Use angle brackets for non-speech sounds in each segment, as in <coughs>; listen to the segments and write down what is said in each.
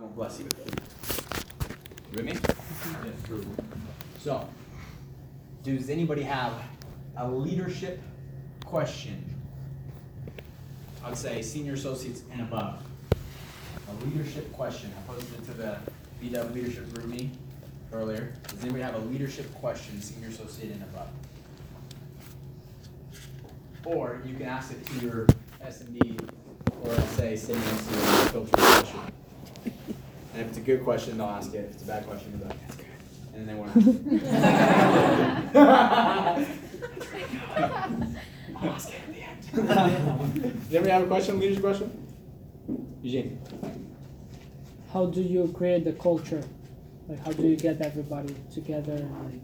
I'm gonna bless you. You with me? Yes. So, does anybody have a leadership question? I'd say senior associates and above. A leadership question. I posted it to the BW leadership GroupMe earlier. Does anybody have a leadership question, senior associate and above? Or you can ask it to your SMD or say sitting next to your filter question. And if it's a good question, they'll ask it. If it's a bad question, they'll be like, that's good. And then they won't I'll ask it at the end. Does <laughs> anybody have a question, leadership question? Eugene? How do you create the culture? Like, how do you get everybody together and like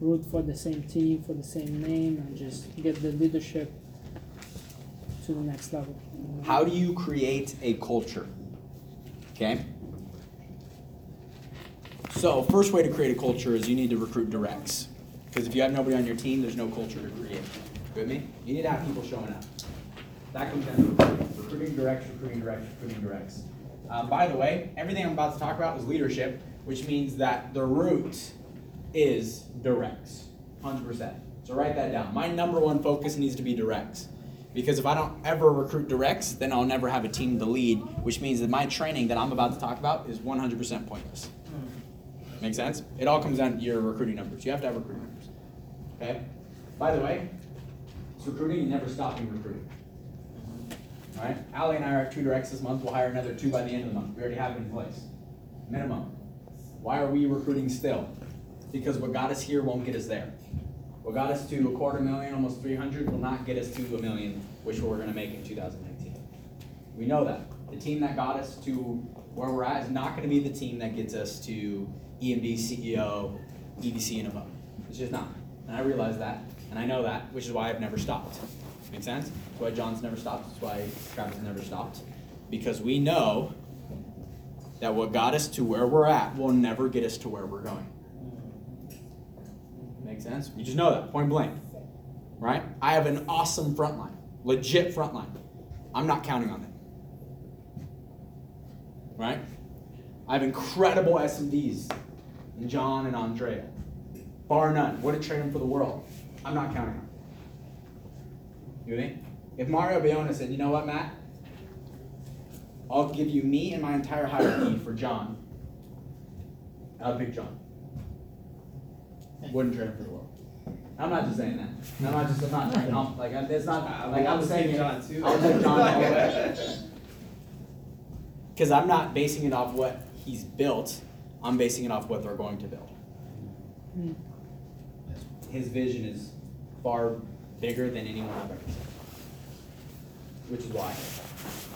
root for the same team, for the same name, and just get the leadership to the next level? How do you create a culture? Okay? So, first way to create a culture is you need to recruit directs. Because if you have nobody on your team, there's no culture to create. With me? You need to have people showing up. That comes down to recruiting. Recruiting directs, recruiting directs, recruiting directs. Um, by the way, everything I'm about to talk about is leadership, which means that the root is directs. 100%. So write that down. My number one focus needs to be directs. Because if I don't ever recruit directs, then I'll never have a team to lead, which means that my training that I'm about to talk about is 100% pointless. Make sense? It all comes down to your recruiting numbers. You have to have recruiting numbers. Okay? By the way, it's recruiting, you never stop in recruiting. All right? Allie and I are at two directs this month. We'll hire another two by the end of the month. We already have it in place. Minimum. Why are we recruiting still? Because what got us here won't get us there. What got us to a quarter million, almost 300, will not get us to a million, which we're going to make in 2019. We know that. The team that got us to where we're at is not going to be the team that gets us to EMD, CEO, EVC, and above. It's just not. And I realize that, and I know that, which is why I've never stopped. Make sense? That's why John's never stopped. That's why Travis never stopped. Because we know that what got us to where we're at will never get us to where we're going. Make sense? You just know that, point blank. Right? I have an awesome front line, legit front line. I'm not counting on them. Right? I have incredible SMDs John and Andrea. Bar none. Wouldn't trade them for the world. I'm not counting on them. You with me? If Mario Bayona said, you know what, Matt? I'll give you me and my entire hierarchy <coughs> for John. I'll pick John. Wouldn't trade him for the world. I'm not just saying that. I'm not just. I'm not. Like, I'm, like I'm- it's not. Like I'm saying. John too. I'll take John all the way. <laughs> Because I'm not basing it off what he's built. I'm basing it off what they're going to build. His vision is far bigger than anyone I've ever seen. Which is why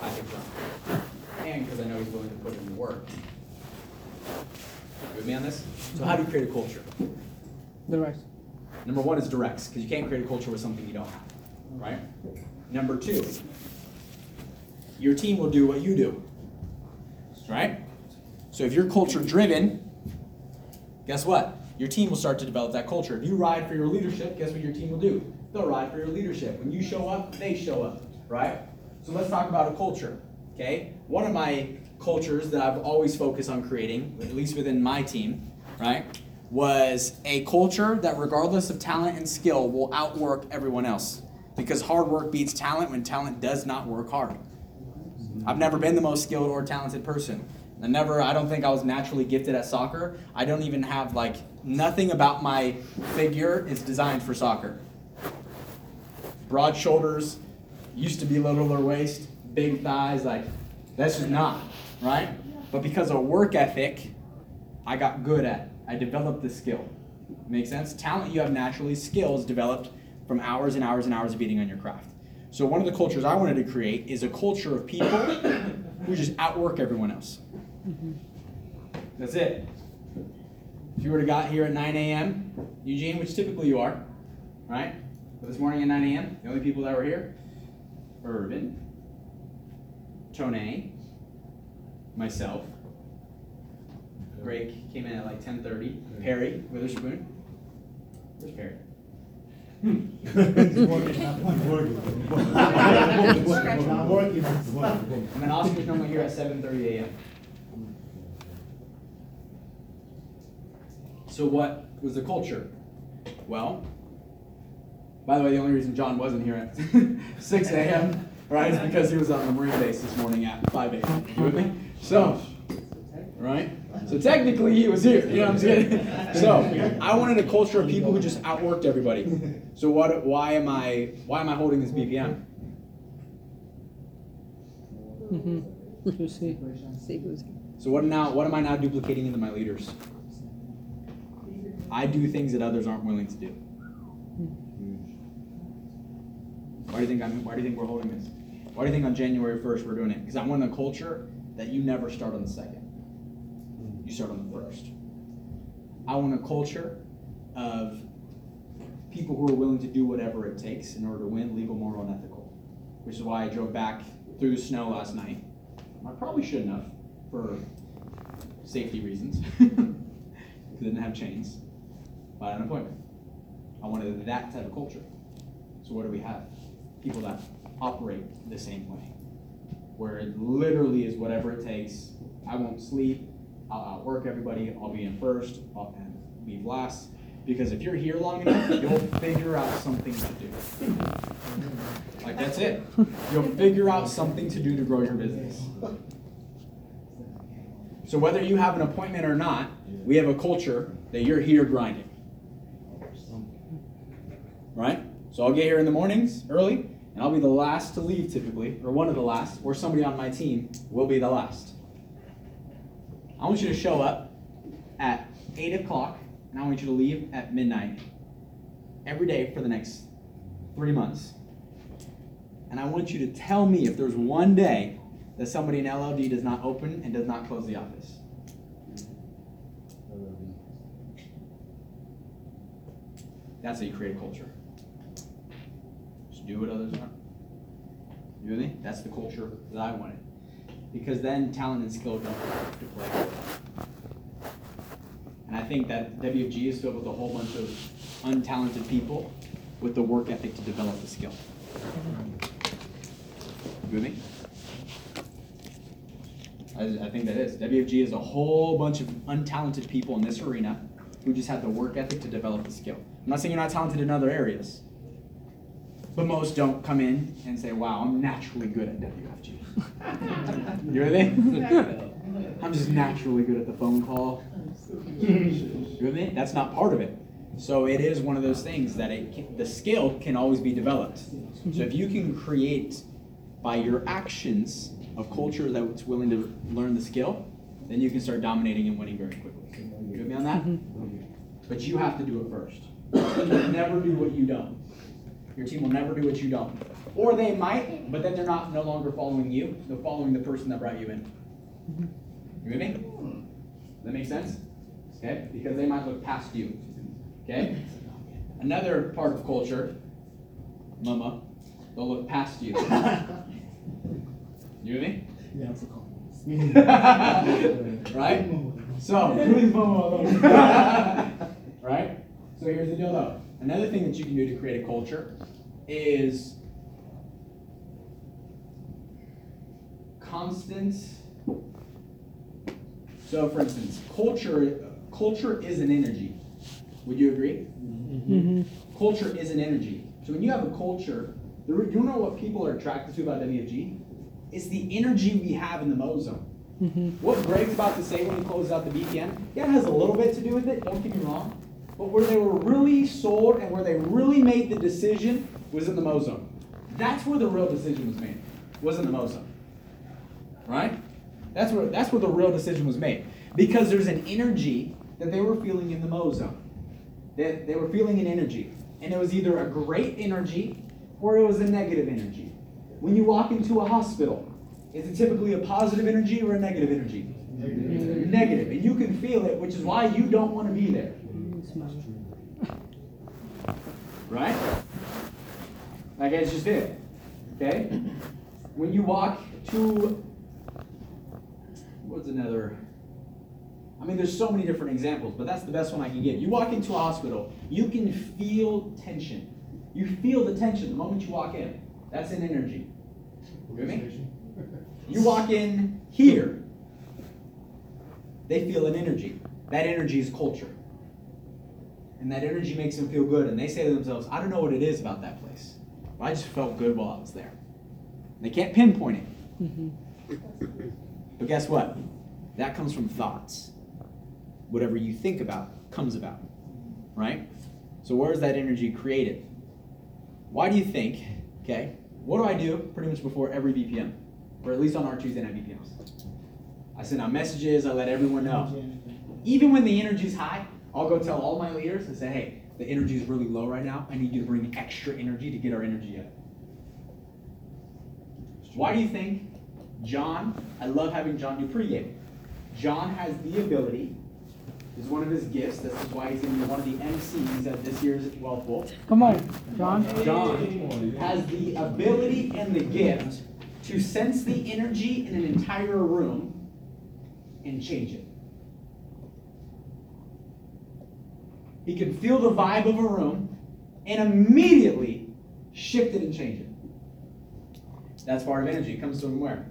I think John. And because I know he's willing to put in the work. You with me on this? So how do you create a culture? The rest. Number one is directs, because you can't create a culture with something you don't have, right? Number two, your team will do what you do, right? So if you're culture driven, guess what? Your team will start to develop that culture. If you ride for your leadership, guess what your team will do? They'll ride for your leadership. When you show up, they show up, right? So let's talk about a culture, okay? One of my cultures that I've always focused on creating, at least within my team, right, was a culture that, regardless of talent and skill, will outwork everyone else. Because hard work beats talent when talent does not work hard. I've never been the most skilled or talented person. I never, I don't think I was naturally gifted at soccer. I don't even have, like, nothing about my figure is designed for soccer. Broad shoulders, used to be littler waist, big thighs, like, that's just not, right? But because of work ethic, I got good at it. I developed the skill. Make sense? Talent you have naturally, skills developed from hours and hours and hours of beating on your craft. So one of the cultures I wanted to create is a culture of people <coughs> who just outwork everyone else. Mm-hmm. That's it. If you were to got here at 9 a.m., Eugene, which typically you are, right? But this morning at 9 a.m., the only people that were here, Irvin, Tone, myself, Greg came in at like 10:30. Mm-hmm. Perry Witherspoon. Where's Perry? <laughs> And then Oscar's normally here at 7:30 a.m. So what was the culture? Well, by the way, the only reason John wasn't here at <laughs> 6 a.m. right is because he was on the Marine base this morning at 5 a.m. You with me? So, right? So technically he was here. You know what I'm saying? So I wanted a culture of people who just outworked everybody. So what? Why am I? Why am I holding this BPM? Mm-hmm. See. See who's. So what now? What am I now duplicating into my leaders? I do things that others aren't willing to do. Hmm. Why do you think I'm? Why do you think we're holding this? Why do you think on January first we're doing it? Because I want a culture that you never start on the second. You start on the first. I want a culture of people who are willing to do whatever it takes in order to win, legal, moral, and ethical. Which is why I drove back through the snow last night. I probably shouldn't have, for safety reasons. <laughs> Because I didn't have chains. An appointment. I wanted that type of culture. So what do we have? People that operate the same way. Where it literally is whatever it takes. I won't sleep. I'll outwork everybody. I'll be in first. I'll and leave last. Because if you're here long enough, you'll figure out something to do. Like that's it. You'll figure out something to do to grow your business. So whether you have an appointment or not, we have a culture that you're here grinding. Right? So I'll get here in the mornings early, and I'll be the last to leave typically, or one of the last, or somebody on my team will be the last. I want you to show up at 8 o'clock, and I want you to leave at midnight every day for the next three months. And I want you to tell me if there's one day that somebody in LLD does not open and does not close the office. That's how you create a culture. Do what others aren't. You me? That's the culture that I wanted. Because then talent and skill don't have to play. And I think that WFG is filled with a whole bunch of untalented people with the work ethic to develop the skill. You with me? I think that is. WFG is a whole bunch of untalented people in this arena who just have the work ethic to develop the skill. I'm not saying you're not talented in other areas, but most don't come in and say, wow, I'm naturally good at WFG. <laughs> you with me? I'm just naturally good at the phone call. you with me? That's not part of it. So it is one of those things that it can, the skill can always be developed. So if you can create by your actions a culture that's willing to learn the skill, then you can start dominating and winning very quickly. You with me on that? Mm-hmm. But you have to do it first. Never do what you don't. Your team will never do what you don't. Or they might, but then they're not no longer following you. They're following the person that brought you in. You with me? Does that make sense? Okay? Because they might look past you. Okay? Another part of culture, mama, they'll look past you. You with me? Yeah, it's a compliment. <laughs> right? So, <laughs> please mama <laughs> right? So here's the deal though. Another thing that you can do to create a culture is constant. So for instance, culture culture is an energy. Would you agree? Mm-hmm. Culture is an energy. So when you have a culture, the, re- you know what people are attracted to about WFG? It's the energy we have in the Mo Zone. Mm-hmm. What Greg's about to say when he closes out the BPM, yeah, it has a little bit to do with it, don't get me wrong. But where they were really sold and where they really made the decision was in the Mo Zone. That's where the real decision was made, was in the Mo Zone. Right? That's where, that's where the real decision was made. Because there's an energy that they were feeling in the Mo Zone. They, they were feeling an energy. And it was either a great energy or it was a negative energy. When you walk into a hospital, is it typically a positive energy or a negative energy? Negative. Negative. And you can feel it, which is why you don't want to be there. Right? Like I just did. Okay? When you walk to what's another I mean there's so many different examples, but that's the best one I can give. You walk into a hospital, you can feel tension. You feel the tension the moment you walk in. That's an energy. You with me? You walk in here, they feel an energy. That energy is culture. And that energy makes them feel good, and they say to themselves, I don't know what it is about that place. But I just felt good while I was there. They can't pinpoint it. Mhm. But guess what? That comes from thoughts. Whatever you think about comes about. Right? So where is that energy created? Why do you think, okay, what do I do pretty much before every BPM? Or at least on our Tuesday night BPMs? I send out messages, I let everyone know. Even when the energy's high, I'll go tell all my leaders and say, hey, the energy is really low right now. I need you to bring extra energy to get our energy up. Why do you think John, I love having John do pregame. John has the ability, is one of his gifts, this is why he's going to be one of the MCs at this year's Wealth Bowl. Come on, John. John has the ability and the gift to sense the energy in an entire room and change it. He can feel the vibe of a room and immediately shift it and change it. That's part of energy. It comes from where?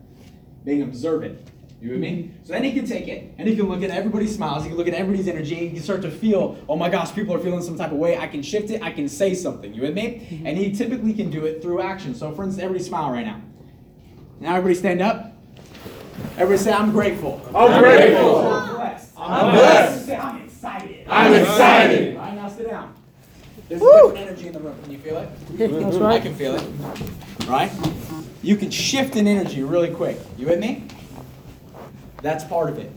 Being observant. You with me? Mm-hmm. So then he can take it and he can look at everybody's smiles, he can look at everybody's energy, and he can start to feel, oh my gosh, people are feeling some type of way. I can shift it, I can say something. You with me? Mm-hmm. And he typically can do it through action. So for instance, everybody smile right now. Now everybody stand up. Everybody say, I'm grateful. I'm grateful. I'm blessed. I'm blessed. Say, I'm excited. I'm excited. All right, now sit down. There's a different energy in the room. Can you feel it? That's I can feel it. Right? You can shift an energy really quick. You with me? That's part of it.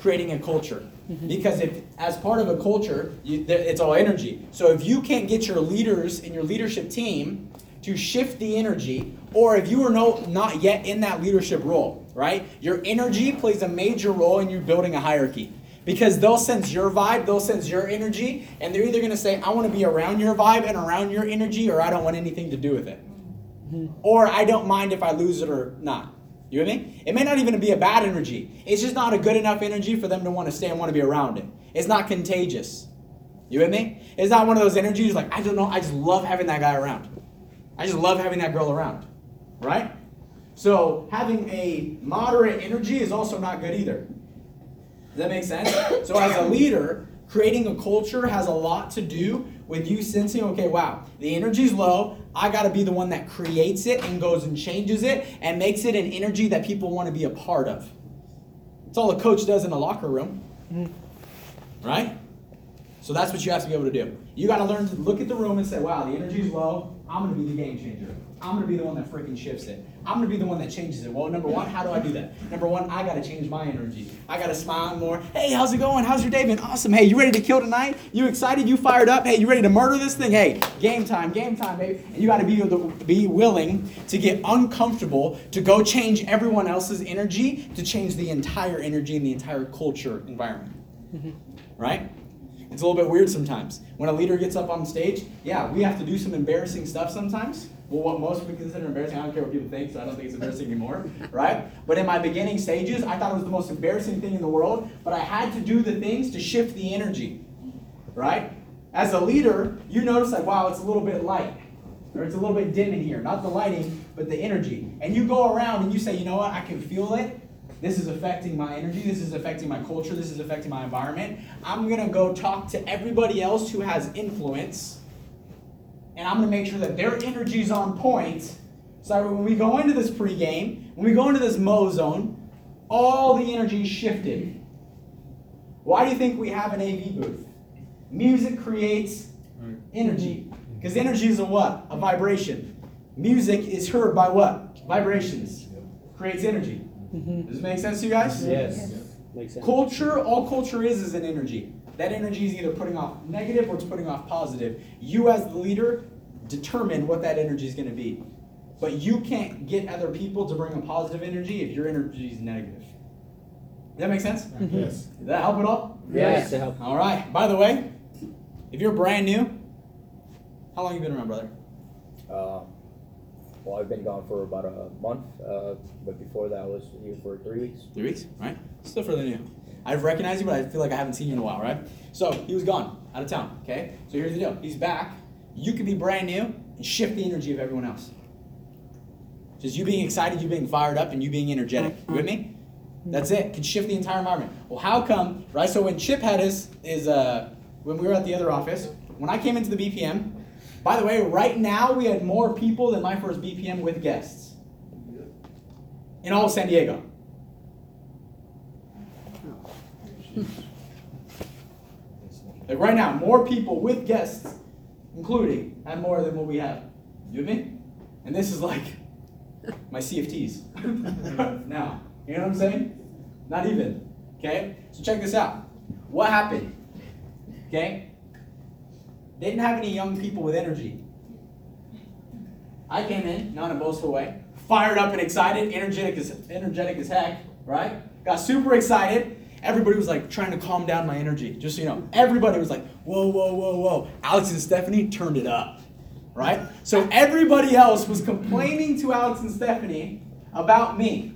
Creating a culture. Mm-hmm. Because if, as part of a culture, you, it's all energy. So if you can't get your leaders and your leadership team to shift the energy, or if you are no, not yet in that leadership role, right? Your energy plays a major role in you building a hierarchy. Because they'll sense your vibe, they'll sense your energy, and they're either going to say, I want to be around your vibe and around your energy, or I don't want anything to do with it. Mm-hmm. Or I don't mind if I lose it or not. You with me? It may not even be a bad energy. It's just not a good enough energy for them to want to stay and want to be around it. It's not contagious. You with me? It's not one of those energies like, I don't know, I just love having that guy around. I just love having that girl around. Right? So having a moderate energy is also not good either. Does that make sense? <coughs> So as a leader, creating a culture has a lot to do with you sensing, okay, wow, the energy's low. I got to be the one that creates it and goes and changes it and makes it an energy that people want to be a part of. That's all a coach does in a locker room. Mm-hmm. Right? So that's what you have to be able to do. You got to learn to look at the room and say, wow, the energy's low. I'm going to be the game changer. I'm going to be the one that freaking shifts it. I'm to be the one that changes it. Well, number one, how do I do that? Number one, I got to change my energy. I got to smile more. Hey, how's it going? How's your day been? Awesome. Hey, you ready to kill tonight? You excited? You fired up? Hey, you ready to murder this thing? Hey, game time, game time, baby. And you got to be, be willing to get uncomfortable to go change everyone else's energy to change the entire energy and the entire culture environment. Mm-hmm. Right? It's a little bit weird sometimes. When a leader gets up on stage, yeah, we have to do some embarrassing stuff sometimes. Well, what most people consider embarrassing, I don't care what people think, so I don't think it's embarrassing anymore, <laughs> right? But in my beginning stages, I thought it was the most embarrassing thing in the world, but I had to do the things to shift the energy, right? As a leader, you notice like, wow, it's a little bit light, or it's a little bit dim in here. Not the lighting, but the energy. And you go around and you say, you know what, I can feel it. This is affecting my energy. This is affecting my culture. This is affecting my environment. I'm going to go talk to everybody else who has influence. And I'm going to make sure that their energy's on point. So that when we go into this pregame, when we go into this mo zone, all the energy is shifted. Why do you think we have an AV booth? Music creates energy. Because energy is a what? A vibration. Music is heard by what? Vibrations. Creates energy. Mm-hmm. Does it make sense to you guys? Yes. Makes sense. Culture, all culture is is an energy. That energy is either putting off negative or it's putting off positive. You as the leader determine what that energy is going to be. But you can't get other people to bring a positive energy if your energy is negative. Does that make sense? Yes. Did that help at all? Yes. To help. All right. By the way, if you're brand new, how long you been around, brother? Uh, well, I've been gone for about a month, uh, but before that, I was here for three weeks. Three weeks, right? Still fairly new. I've recognized you, but I feel like I haven't seen you in a while, right? So he was gone, out of town, okay? So here's the deal. He's back. You could be brand new and shift the energy of everyone else. Just you being excited, you being fired up, and you being energetic. You with me? That's it. Can shift the entire environment. Well, how come, right? So when Chip had his is uh when we were at the other office, when I came into the BPM, by the way, right now we had more people than my first BPM with guests in all of San Diego. <laughs> Like right now, more people with guests, including, have more than what we have. You with me? And this is like <laughs> my CFTs. <laughs> now, you know what I'm saying? Not even. Okay? So check this out. What happened? Okay? They didn't have any young people with energy. I came in, not in a boastful way, fired up and excited, energetic as energetic as heck, right? Got super excited. Everybody was like trying to calm down my energy. Just so you know, everybody was like, whoa, whoa, whoa, whoa. Alex and Stephanie turned it up, right? So everybody else was complaining to Alex and Stephanie about me.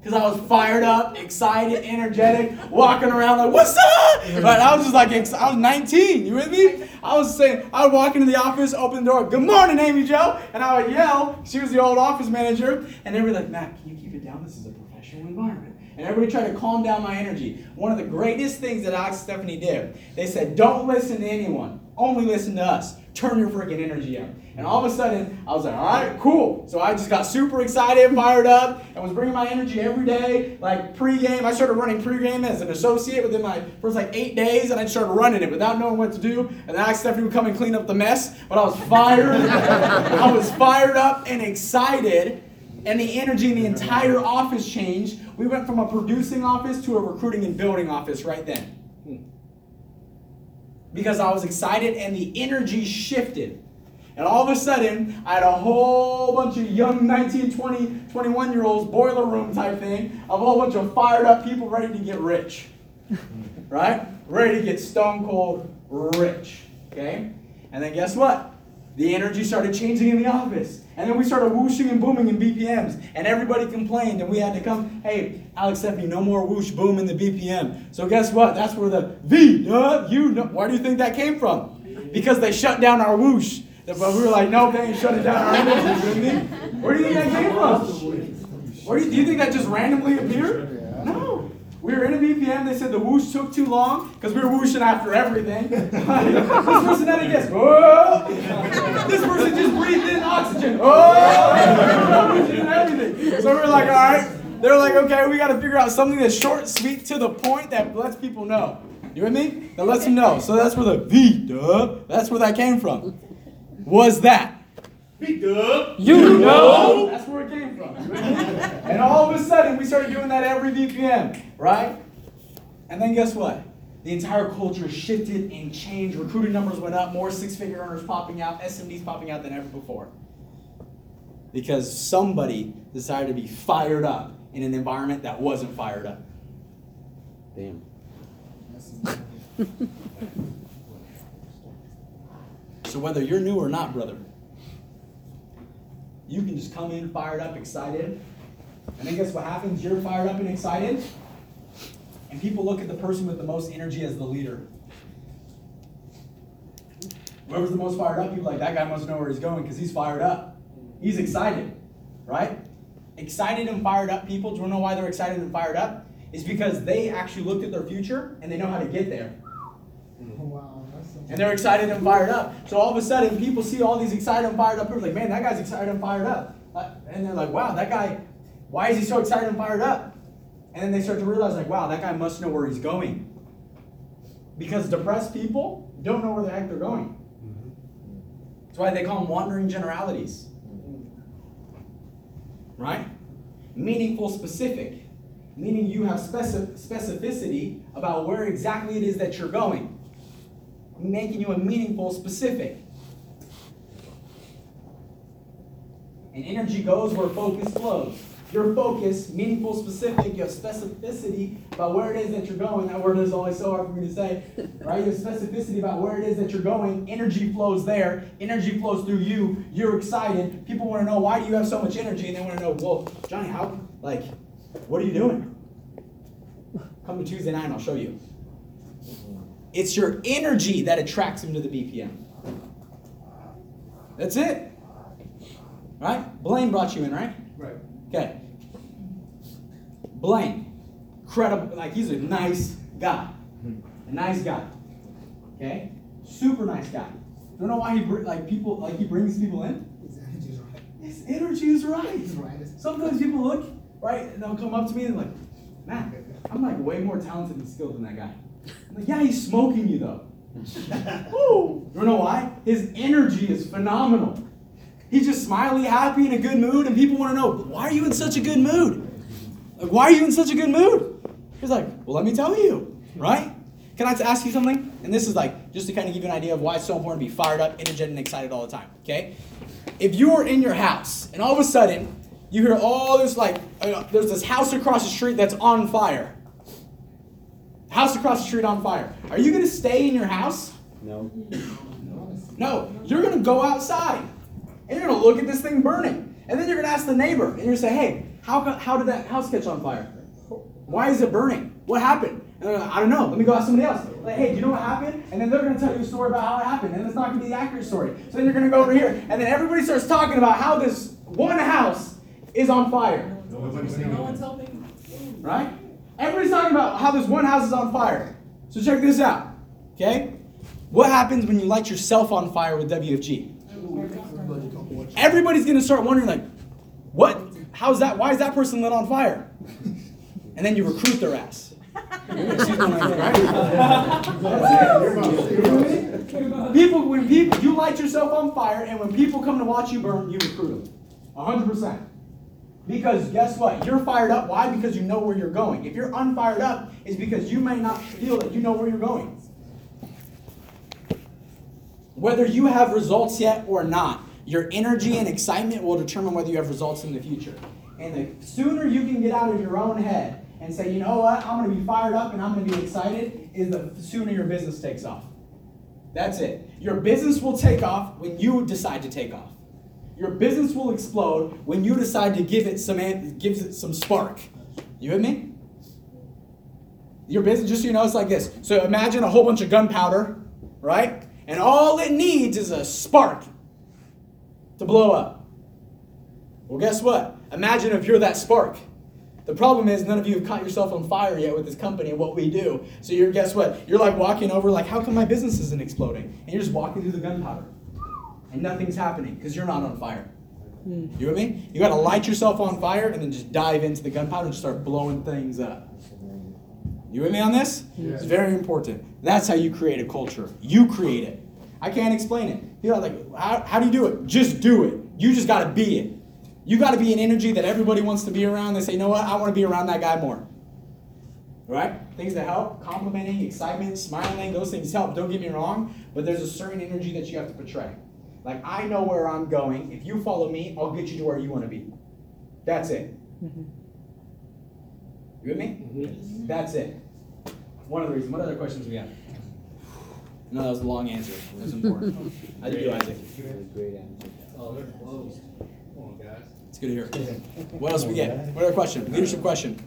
Because I was fired up, excited, energetic, walking around like, what's up? Right? I was just like, I was 19, you with me? I was saying, I would walk into the office, open the door, good morning, Amy Joe. And I would yell, she was the old office manager. And they were like, Matt, can you keep it down? This is a professional environment. And everybody tried to calm down my energy. One of the greatest things that Alex Stephanie did, they said, don't listen to anyone, only listen to us. Turn your freaking energy up. And all of a sudden, I was like, all right, cool. So I just got super excited, fired up, and was bringing my energy every day. Like pregame, I started running pregame as an associate within my first like eight days, and I started running it without knowing what to do. And then Alex Stephanie would come and clean up the mess, but I was fired. <laughs> I was fired up and excited, and the energy in the entire office changed. We went from a producing office to a recruiting and building office right then. Hmm. Because I was excited and the energy shifted. And all of a sudden, I had a whole bunch of young 19, 20, 21 year olds, boiler room type thing, a whole bunch of fired up people ready to get rich. <laughs> right? Ready to get stone cold rich. Okay? And then guess what? The energy started changing in the office. And then we started whooshing and booming in BPMs. And everybody complained. And we had to come, hey, Alex Stephanie, no more whoosh boom in the BPM. So guess what? That's where the V, uh, you know. Where do you think that came from? Because they shut down our whoosh. But we were like, no, they ain't shutting down our. What Where do you think that came from? Where do you, do you think that just randomly appeared? We were in a BPM. They said the whoosh took too long because we were whooshing after everything. <laughs> this person had a guess. Oh! <laughs> This person just breathed in oxygen. Oh! And <laughs> everything. So we were like, all right. They're like, okay, we got to figure out something that's short, sweet, to the point that lets people know. You with me? That lets them know. So that's where the V, duh, that's where that came from. Was that? You know. That's where it came from. <laughs> and all of a sudden, we started doing that every BPM, right? And then guess what? The entire culture shifted and changed. Recruiting numbers went up, more six figure earners popping out, SMDs popping out than ever before. Because somebody decided to be fired up in an environment that wasn't fired up. Damn. <laughs> So whether you're new or not, brother, you can just come in fired up, excited, and then guess what happens? You're fired up and excited, and people look at the person with the most energy as the leader. Whoever's the most fired up, people like that guy must know where he's going because he's fired up. He's excited, right? Excited and fired up people. Do you know why they're excited and fired up? Is because they actually looked at their future and they know how to get there. And they're excited and fired up. So all of a sudden, people see all these excited and fired up people. Like, man, that guy's excited and fired up. And they're like, wow, that guy, why is he so excited and fired up? And then they start to realize, like, wow, that guy must know where he's going. Because depressed people don't know where the heck they're going. That's why they call them wandering generalities. Right? Meaningful, specific. Meaning you have specificity about where exactly it is that you're going making you a meaningful specific. And energy goes where focus flows. Your focus, meaningful, specific, you have specificity about where it is that you're going. That word is always so hard for me to say, <laughs> right? You have specificity about where it is that you're going. Energy flows there. Energy flows through you. You're excited. People want to know why do you have so much energy, and they want to know, well, Johnny, how, like, what are you doing? Come to Tuesday night, and I'll show you. It's your energy that attracts them to the BPM. That's it. Right? Blaine brought you in, right? Right. Okay. Blaine, credible, like he's a nice guy. A nice guy. Okay, super nice guy. Don't know why he br- like people like he brings people in. His energy is right. His energy is right. Right. Sometimes people look right and they'll come up to me and like, man, I'm like way more talented and skilled than that guy. Like, yeah, he's smoking you though. <laughs> Woo! You know why? His energy is phenomenal. He's just smiley, happy, in a good mood, and people want to know, why are you in such a good mood? Like, why are you in such a good mood? He's like, well, let me tell you, right? Can I ask you something? And this is like, just to kind of give you an idea of why it's so important to be fired up, energetic, and excited all the time, okay? If you're in your house, and all of a sudden, you hear all this, like, there's this house across the street that's on fire. House across the street on fire. Are you going to stay in your house? No. No, you're gonna go outside and you're gonna look at this thing burning. And then you're gonna ask the neighbor and you're gonna say, hey, how, how did that house catch on fire? Why is it burning? What happened? And like, I don't know. Let me go ask somebody else. Like, hey, do you know what happened? And then they're gonna tell you a story about how it happened. And it's not gonna be the accurate story. So then you're gonna go over here. And then everybody starts talking about how this one house is on fire. No one's helping. Right? Everybody's talking about how this one house is on fire. So check this out. Okay? What happens when you light yourself on fire with WFG? Everybody's gonna start wondering, like, what? How's that? Why is that person lit on fire? And then you recruit their ass. <laughs> People, when people, you light yourself on fire, and when people come to watch you burn, you recruit them. 100%. Because guess what? You're fired up. Why? Because you know where you're going. If you're unfired up, it's because you may not feel that you know where you're going. Whether you have results yet or not, your energy and excitement will determine whether you have results in the future. And the sooner you can get out of your own head and say, you know what, I'm going to be fired up and I'm going to be excited, is the sooner your business takes off. That's it. Your business will take off when you decide to take off. Your business will explode when you decide to give it some gives it some spark. You with me? Your business, just so you know, it's like this. So imagine a whole bunch of gunpowder, right? And all it needs is a spark to blow up. Well, guess what? Imagine if you're that spark. The problem is none of you have caught yourself on fire yet with this company and what we do. So you're guess what? You're like walking over like, how come my business isn't exploding? And you're just walking through the gunpowder. And nothing's happening because you're not on fire. Hmm. You with me? You gotta light yourself on fire and then just dive into the gunpowder and start blowing things up. You with me on this? Hmm. It's very important. That's how you create a culture. You create it. I can't explain it. You know, like, how, how do you do it? Just do it. You just gotta be it. You gotta be an energy that everybody wants to be around. They say, you know what? I wanna be around that guy more. Right? Things that help, complimenting, excitement, smiling, those things help. Don't get me wrong, but there's a certain energy that you have to portray. Like, I know where I'm going. If you follow me, I'll get you to where you wanna be. That's it. Mhm. You with me? That's it. One of the reasons. What other questions we have? No, that was a long answer. It was important. <laughs> I do you do, Isaac? Great answer. Oh, they're closed. Come on, guys. It's good to hear. What else we get? What other question? Leadership question.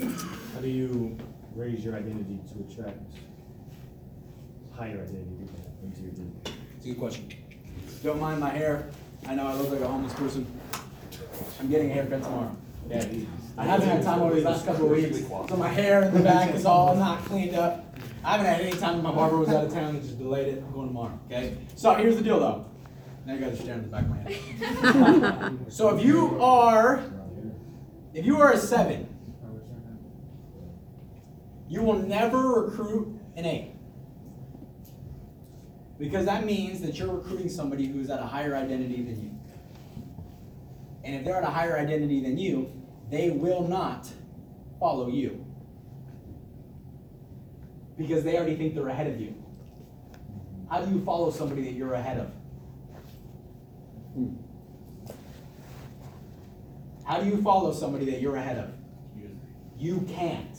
How do you raise your identity to attract higher identity people into your team? It's a good question. Don't mind my hair. I know I look like a homeless person. I'm getting a haircut tomorrow. Okay. I haven't had time over these last couple of weeks, so my hair in the back is all not cleaned up. I haven't had any time. My barber was out of town and just delayed it. I'm going tomorrow. Okay. So here's the deal, though. Now you guys are staring at the back of my head. <laughs> So if you are, if you are a seven, you will never recruit an eight. Because that means that you're recruiting somebody who's at a higher identity than you. And if they're at a higher identity than you, they will not follow you. Because they already think they're ahead of you. How do you follow somebody that you're ahead of? How do you follow somebody that you're ahead of? You can't.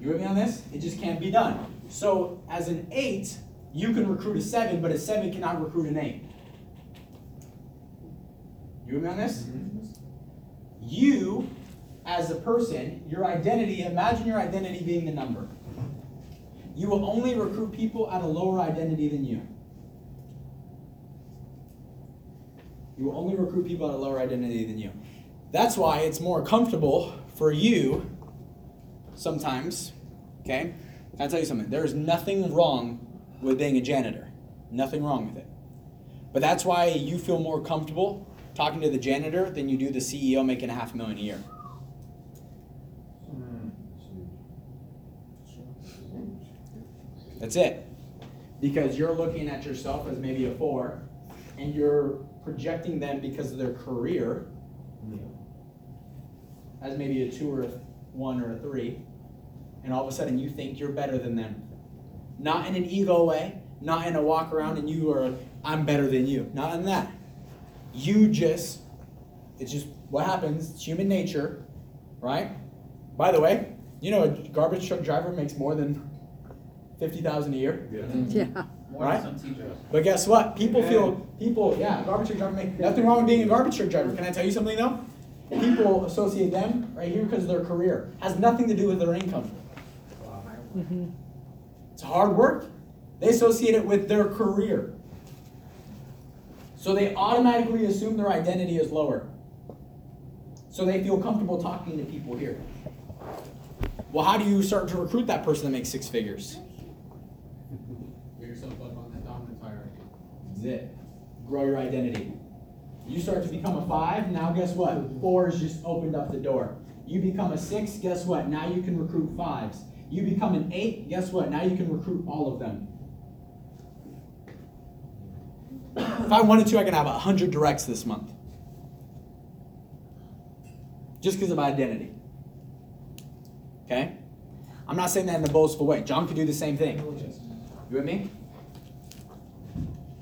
You with me on this? It just can't be done. So as an eight, you can recruit a seven, but a seven cannot recruit an eight. You with me on this? Mm-hmm. You, as a person, your identity, imagine your identity being the number. You will only recruit people at a lower identity than you. You will only recruit people at a lower identity than you. That's why it's more comfortable for you sometimes, okay, Can I tell you something? There is nothing wrong with being a janitor. Nothing wrong with it. But that's why you feel more comfortable talking to the janitor than you do the CEO making a half million a year. That's it. Because you're looking at yourself as maybe a four, and you're projecting them because of their career as maybe a two or a one or a three, and all of a sudden you think you're better than them. Not in an ego way, not in a walk around and you are, I'm better than you. Not in that. You just, it's just what happens, it's human nature, right? By the way, you know a garbage truck driver makes more than 50,000 a year? Yeah. More Right? than some teachers. But guess what? People feel people, yeah, garbage truck driver make nothing wrong with being a garbage truck driver. Can I tell you something though? People associate them right here because of their career. Has nothing to do with their income. Mm-hmm. It's hard work. They associate it with their career. So they automatically assume their identity is lower. So they feel comfortable talking to people here. Well, how do you start to recruit that person that makes six figures? Get yourself up on that dominant hierarchy. That's it. Grow your identity. You start to become a five, now guess what? <laughs> Four has just opened up the door. You become a six, guess what? Now you can recruit fives. You become an eight, guess what? Now you can recruit all of them. If I wanted to, I could have a hundred directs this month. Just because of identity. Okay? I'm not saying that in a boastful way. John could do the same thing. You with me?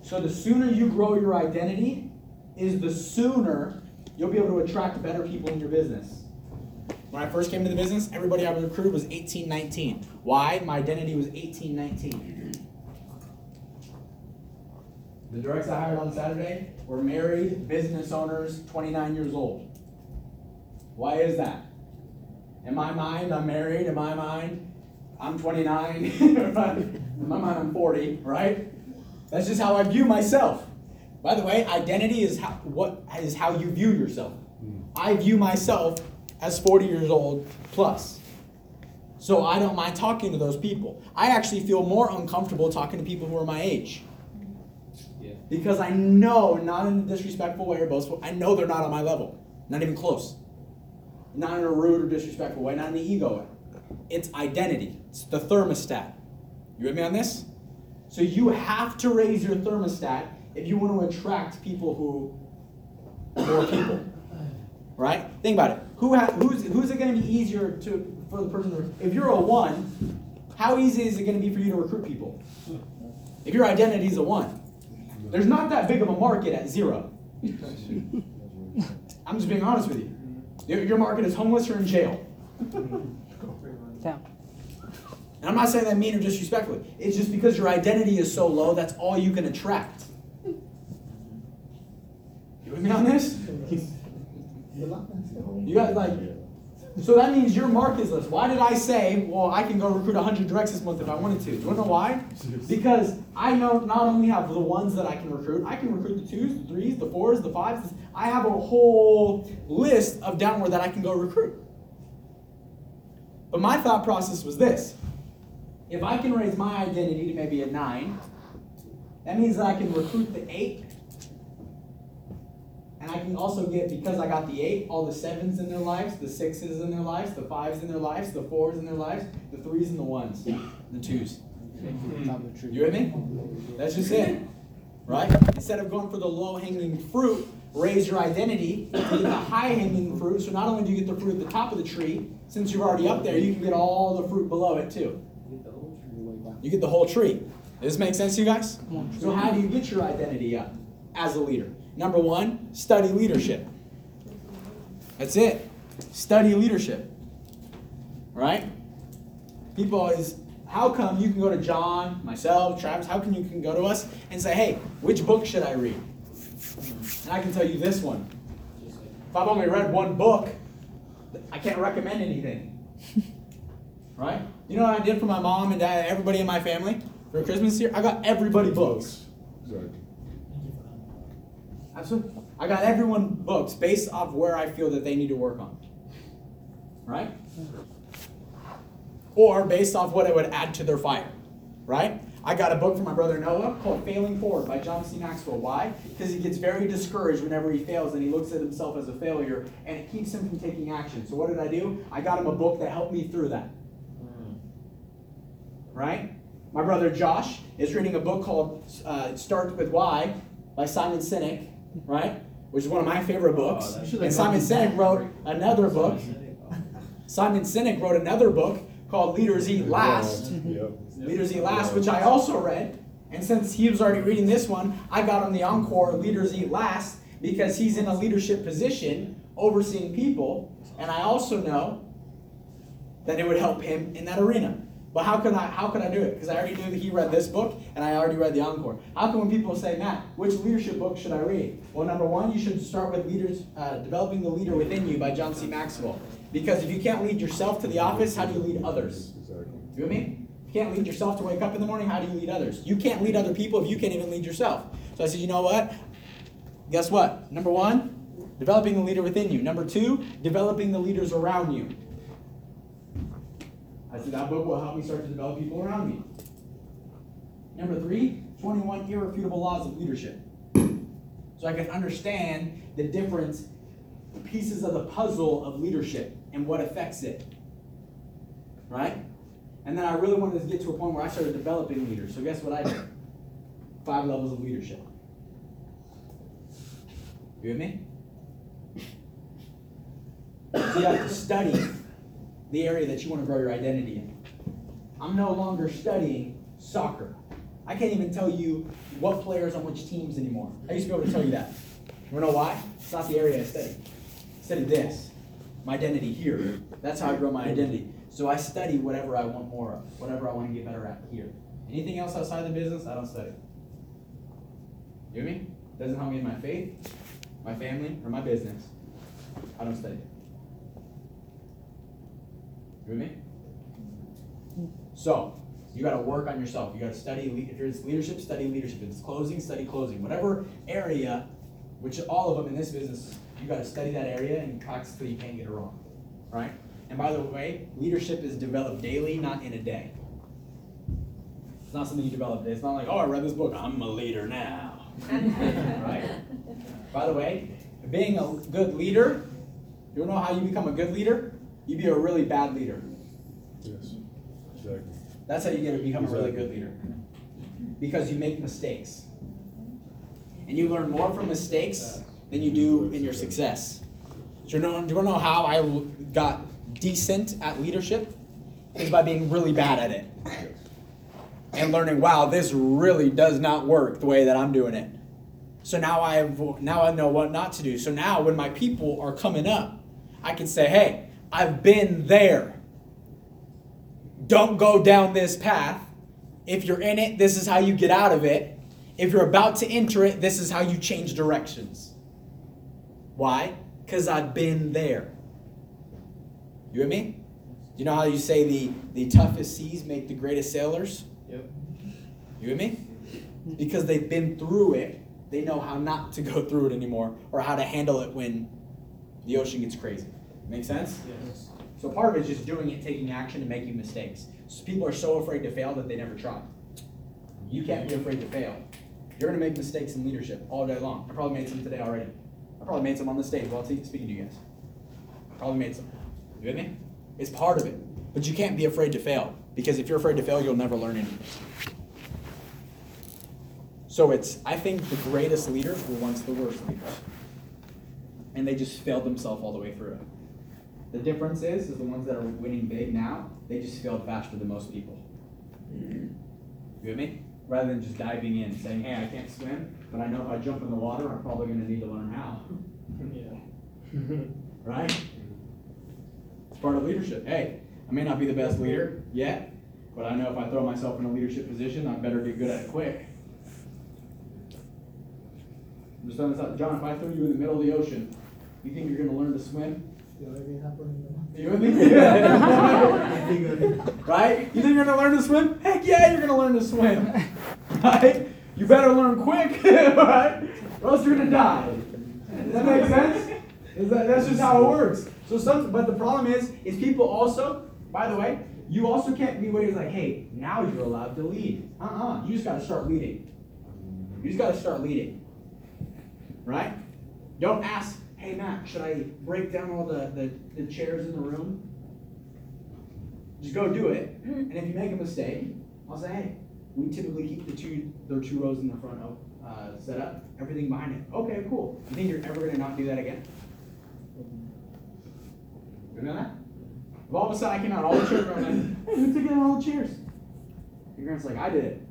So the sooner you grow your identity, is the sooner you'll be able to attract better people in your business. When I first came to the business, everybody I recruited was 18, 19. Why? My identity was 18, 19. The directs I hired on Saturday were married business owners, 29 years old. Why is that? In my mind, I'm married. In my mind, I'm 29. <laughs> in my mind, I'm 40, right? That's just how I view myself. By the way, identity is how what is how you view yourself. Hmm. I view myself as 40 years old plus. So I don't mind talking to those people. I actually feel more uncomfortable talking to people who are my age. Yeah. Because I know, not in a disrespectful way or boastful, I know they're not on my level. Not even close. Not in a rude or disrespectful way, not in an ego way. It's identity. It's the thermostat. You with me on this? So you have to raise your thermostat if you want to attract people who more people. Right? Think about it. Who ha- who's who's it going to be easier to for the person to if you're a one, how easy is it going to be for you to recruit people? If your identity is a one, there's not that big of a market at zero. <laughs> I'm just being honest with you. Your, your market is homeless or in jail. Yeah. And I'm not saying that mean or disrespectfully. It's just because your identity is so low, that's all you can attract. You with me on this? You got like, so that means your market is less. Why did I say, well, I can go recruit 100 directs this month if I wanted to? Do you want to know why? Because I know not only have the ones that I can recruit, I can recruit the twos, the threes, the fours, the fives. I have a whole list of downward that I can go recruit. But my thought process was this if I can raise my identity to maybe a nine, that means that I can recruit the eight. And I can also get, because I got the eight, all the sevens in their lives, the sixes in their lives, the fives in their lives, the fours in their lives, the threes and the ones, the twos. You with me? That's just it. Right? Instead of going for the low hanging fruit, raise your identity to get the high hanging fruit. So not only do you get the fruit at the top of the tree, since you're already up there, you can get all the fruit below it too. You get the whole tree. Does this make sense to you guys? So how do you get your identity up as a leader? Number one, study leadership. That's it. Study leadership. Right? People always, how come you can go to John, myself, Travis, how can you can go to us and say, hey, which book should I read? And I can tell you this one. If I've only read one book, I can't recommend anything. <laughs> Right? You know what I did for my mom and dad, everybody in my family for Christmas here? I got everybody books. Absolutely. I got everyone books based off where I feel that they need to work on. Right? or based off what it would add to their fire, right? I got a book from my brother Noah called Failing Forward by John C. Maxwell. Why? Because he gets very discouraged whenever he fails and he looks at himself as a failure and it keeps him from taking action. So what did I do? I got him a book that helped me through that. Right? My brother Josh is reading a book called uh, Start with Why by Simon Sinek, right? Which is one of my favorite books. And Simon Sinek wrote another book. Simon Sinek wrote another book called Leaders Eat Last. Leaders Eat Last, which I also read. And since he was already reading this one, I got him the encore Leaders Eat Last because he's in a leadership position overseeing people. And I also know that it would help him in that arena. But how could I how could I do it? Because I already knew that he read this book and I already read the encore. How come when people say, Matt, which leadership book should I read? Well, number one, you should start with leaders uh, developing the leader within you by John C. Maxwell. Because if you can't lead yourself to the office, how do you lead others? You with me? If you can't lead yourself to wake up in the morning, how do you lead others? You can't lead other people if you can't even lead yourself. So I said, you know what? Guess what? Number one, developing the leader within you. Number two, developing the leaders around you. That book will help me start to develop people around me. Number three, 21 irrefutable laws of leadership. So I can understand the different pieces of the puzzle of leadership and what affects it. Right? And then I really wanted to get to a point where I started developing leaders. So guess what I did? Five levels of leadership. You with me? So you have to study the area that you want to grow your identity in. I'm no longer studying soccer. I can't even tell you what players on which teams anymore. I used to be able to tell you that. You know why? It's not the area I study. I study this. My identity here. That's how I grow my identity. So I study whatever I want more of, whatever I want to get better at here. Anything else outside the business, I don't study. You hear me? Doesn't help me in my faith, my family, or my business. I don't study. You with me? So, you got to work on yourself. You got to study. If it's leadership, study leadership. If it's closing, study closing. Whatever area, which all of them in this business, you got to study that area and practice till you can't get it wrong. Right? And by the way, leadership is developed daily, not in a day. It's not something you develop. It's not like, oh, I read this book. I'm a leader now. <laughs> right? By the way, being a good leader, you know how you become a good leader? You be a really bad leader. Yes, exactly. That's how you get to become a really good leader. Because you make mistakes. And you learn more from mistakes than you do in your success. Do you know, do you want to know how I got decent at leadership? Is by being really bad at it. And learning, wow, this really does not work the way that I'm doing it. So now I have, now I know what not to do. So now when my people are coming up, I can say, hey, I've been there don't go down this path. If you're in it, this is how you get out of it. If you're about to enter it, this is how you change directions. Why? Because I've been there. You with me? You know how you say the, the toughest seas make the greatest sailors? Yep. You with me? Because they've been through it, they know how not to go through it anymore or how to handle it when the ocean gets crazy. Make sense? Yes. So part of it is just doing it, taking action, and making mistakes. So people are so afraid to fail that they never try. You can't be afraid to fail. You're gonna make mistakes in leadership all day long. I probably made some today already. I probably made some on the stage while speaking to you guys. I Probably made some. You with me? It's part of it. But you can't be afraid to fail because if you're afraid to fail, you'll never learn anything. So it's I think the greatest leaders were once the worst leaders, and they just failed themselves all the way through. The difference is, is the ones that are winning big now, they just failed faster than most people. You with me? Rather than just diving in, saying, "Hey, I can't swim, but I know if I jump in the water, I'm probably going to need to learn how." Yeah. Right? It's part of leadership. Hey, I may not be the best leader yet, but I know if I throw myself in a leadership position, I better get good at it quick. I'm just throwing this out. John, if I throw you in the middle of the ocean, you think you're going to learn to swim? You with me? <laughs> right? You think you're gonna learn to swim? Heck yeah, you're gonna learn to swim. <laughs> Right? You better learn quick, <laughs> right? Or else you're gonna die. Does that make sense? That, that's just how it works. So some, but the problem is, is people also, by the way, You also can't be where he's like, hey, now you're allowed to lead. Uh-uh. You just gotta start leading. You just gotta start leading. Right? Don't ask, hey Matt, should I break down all the, the, the chairs in the room? Just go do it. And if you make a mistake, I'll say, hey, we typically keep the two the two rows in the front of uh, set up, everything behind it. Okay, cool. You think you're ever gonna not do that again? You know that? If all of a sudden I came out, all the chairs like, hey, who took out all the chairs? Your grand's like, I did it.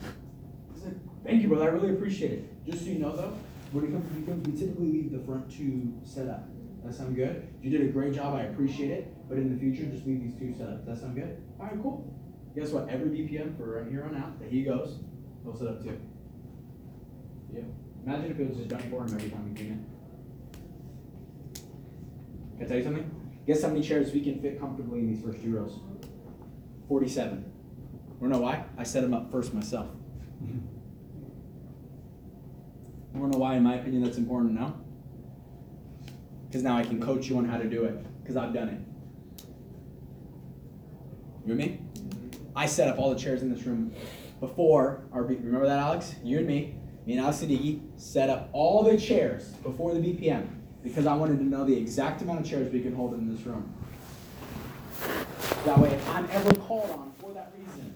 I said, thank you, brother. I really appreciate it. Just so you know, though, when it comes to weekends, we typically leave the front two set up. That sound good? You did a great job. I appreciate it. But in the future, just leave these two set up. Does that sound good? All right, cool. Guess what? Every BPM for right here on out that he goes, he'll set up too. Yeah. Imagine if it was just done for him every time he came in. Can I tell you something? Guess how many chairs we can fit comfortably in these first two rows? Forty-seven. Wanna know why? I set them up first myself. <laughs> I don't know why, in my opinion, that's important to know? Because now I can coach you on how to do it, because I've done it. You with me? Mm-hmm. I set up all the chairs in this room before our, B- remember that, Alex? You and me, me and Alex Siddiqui set up all the chairs before the BPM because I wanted to know the exact amount of chairs we can hold in this room. That way, if I'm ever called on for that reason,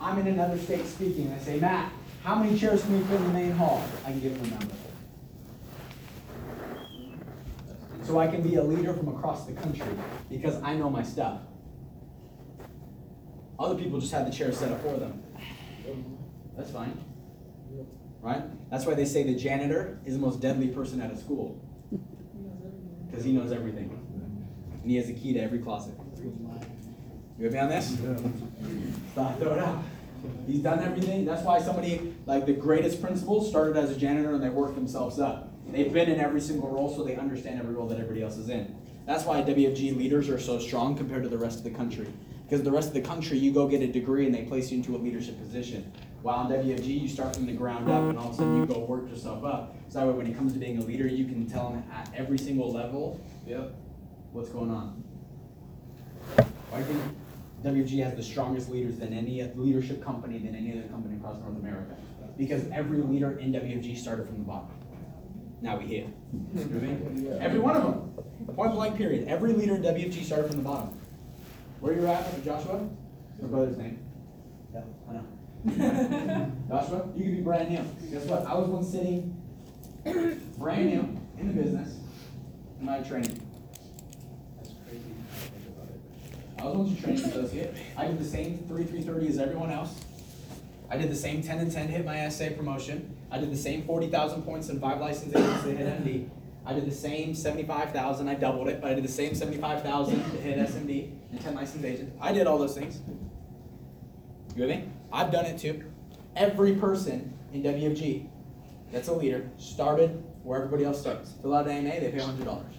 I'm in another state speaking, and I say, Matt, how many chairs can we fit in the main hall? I can give them a number. So I can be a leader from across the country because I know my stuff. Other people just have the chairs set up for them. That's fine. Right? That's why they say the janitor is the most deadly person at a school. Because he knows everything. And he has a key to every closet. You with me on this? Stop, throw it out. He's done everything. That's why somebody, like the greatest principals, started as a janitor and they worked themselves up. They've been in every single role, so they understand every role that everybody else is in. That's why WFG leaders are so strong compared to the rest of the country. Because the rest of the country, you go get a degree and they place you into a leadership position. While in WFG, you start from the ground up and all of a sudden you go work yourself up. So that way, when it comes to being a leader, you can tell them at every single level, yep, what's going on. Think WFG has the strongest leaders than any leadership company than any other company across North America. Because every leader in WFG started from the bottom. Now we hit. You know I mean? Every one of them. Point blank period. Every leader in WFG started from the bottom. Where you're at. Joshua? My brother's name. Yeah, I know. <laughs> Joshua, you could be brand new. Guess what? I was once sitting brand new in the business in my training. That's crazy. Think about it. I was once a training associate. I did the same three three thirty as everyone else. I did the same ten and ten hit my SA promotion. I did the same forty thousand points and five license agents hit MD. I did the same seventy-five thousand, I doubled it, but I did the same seventy-five thousand to hit SMD and ten license agents. I did all those things. You with me? I've done it too. Every person in WFG that's a leader started where everybody else starts. Fill out an AMA, they pay hundred dollars.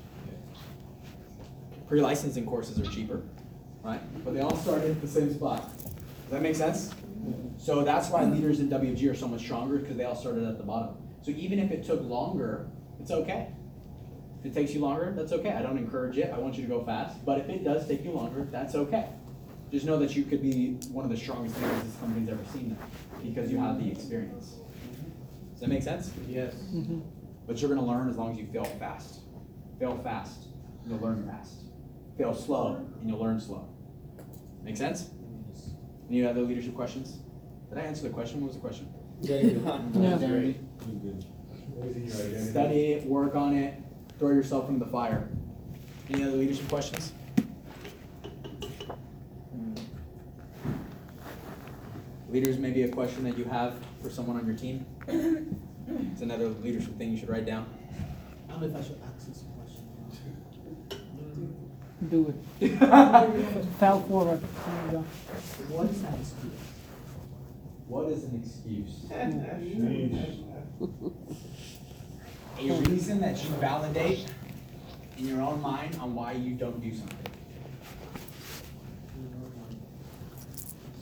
Pre-licensing courses are cheaper, right? But they all started at the same spot. Does that make sense? So that's why leaders in WFG are so much stronger because they all started at the bottom. So even if it took longer, it's okay. If it takes you longer, that's okay. I don't encourage it. I want you to go fast. But if it does take you longer, that's okay. Just know that you could be one of the strongest leaders this company's ever seen because you have the experience. Does that make sense? Yes. Mm-hmm. But you're gonna learn as long as you fail fast. Fail fast, and you'll learn fast. Fail slow, and you'll learn slow. Make sense? Any other leadership questions? Did I answer the question? What was the question? Yeah. Identity. <laughs> Study it, work on it, throw yourself into the fire. Any other leadership questions? Hmm. Leaders, maybe a question that you have for someone on your team? It's another leadership thing you should write down. I don't know if I should ask this question. Do it. <laughs> Fell forward. There you go. What is that excuse? What is an excuse? A reason that you validate in your own mind on why you don't do something.